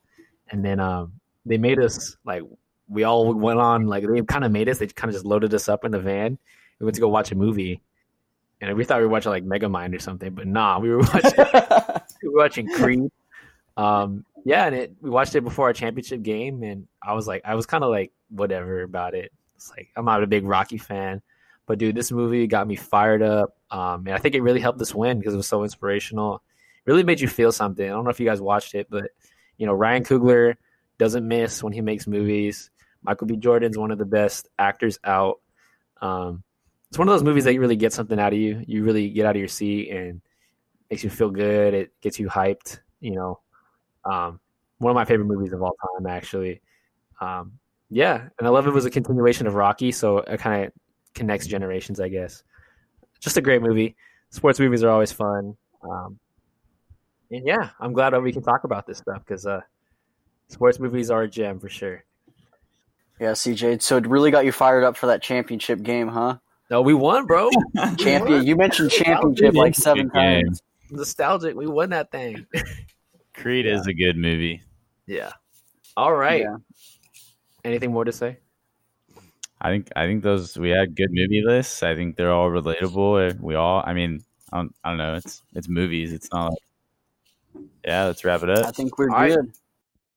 S1: and then um, they made us like we all went on like they kind of made us. They kind of just loaded us up in the van. We went to go watch a movie, and we thought we were watching like Megamind or something, but nah, we were watching (laughs) we were watching Creed. Um, yeah, and it we watched it before our championship game, and I was like, I was kind of like whatever about it. It's like I'm not a big Rocky fan, but dude, this movie got me fired up. Um, and I think it really helped us win because it was so inspirational. It really made you feel something. I don't know if you guys watched it, but you know, Ryan Coogler doesn't miss when he makes movies. Michael B. Jordan's one of the best actors out. Um, it's one of those movies that you really get something out of you. You really get out of your seat and makes you feel good. It gets you hyped. You know, um, one of my favorite movies of all time, actually. Um, yeah, and I love it was a continuation of Rocky, so it kind of connects generations, I guess. Just a great movie. Sports movies are always fun. Um, and yeah, I'm glad that we can talk about this stuff because uh, sports movies are a gem for sure.
S3: Yeah, CJ. So it really got you fired up for that championship game, huh?
S1: No, we won, bro. (laughs)
S3: Champion. You mentioned championship like seven
S6: game.
S3: times.
S1: Nostalgic. We won that thing. (laughs)
S6: Creed is a good movie.
S1: yeah. All right.
S3: Yeah.
S1: Anything more to say?
S6: I think I think those we had good movie lists. I think they're all relatable. We all, I mean, I don't, I don't know. It's it's movies. It's not like yeah. Let's wrap it up.
S3: I think we're
S1: All right.
S3: good.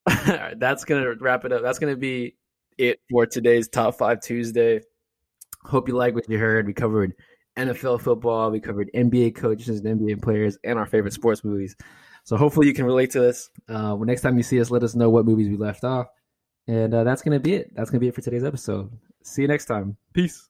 S3: (laughs)
S1: All right, that's gonna wrap it up. That's gonna be it for today's top five Tuesday. Hope you like what you heard. We covered NFL football, we covered NBA coaches and NBA players, and our favorite sports movies. So hopefully you can relate to this. Uh, well, next time you see us, let us know what movies we left off. And uh, that's gonna be it. That's gonna be it for today's episode. See you next time. Peace.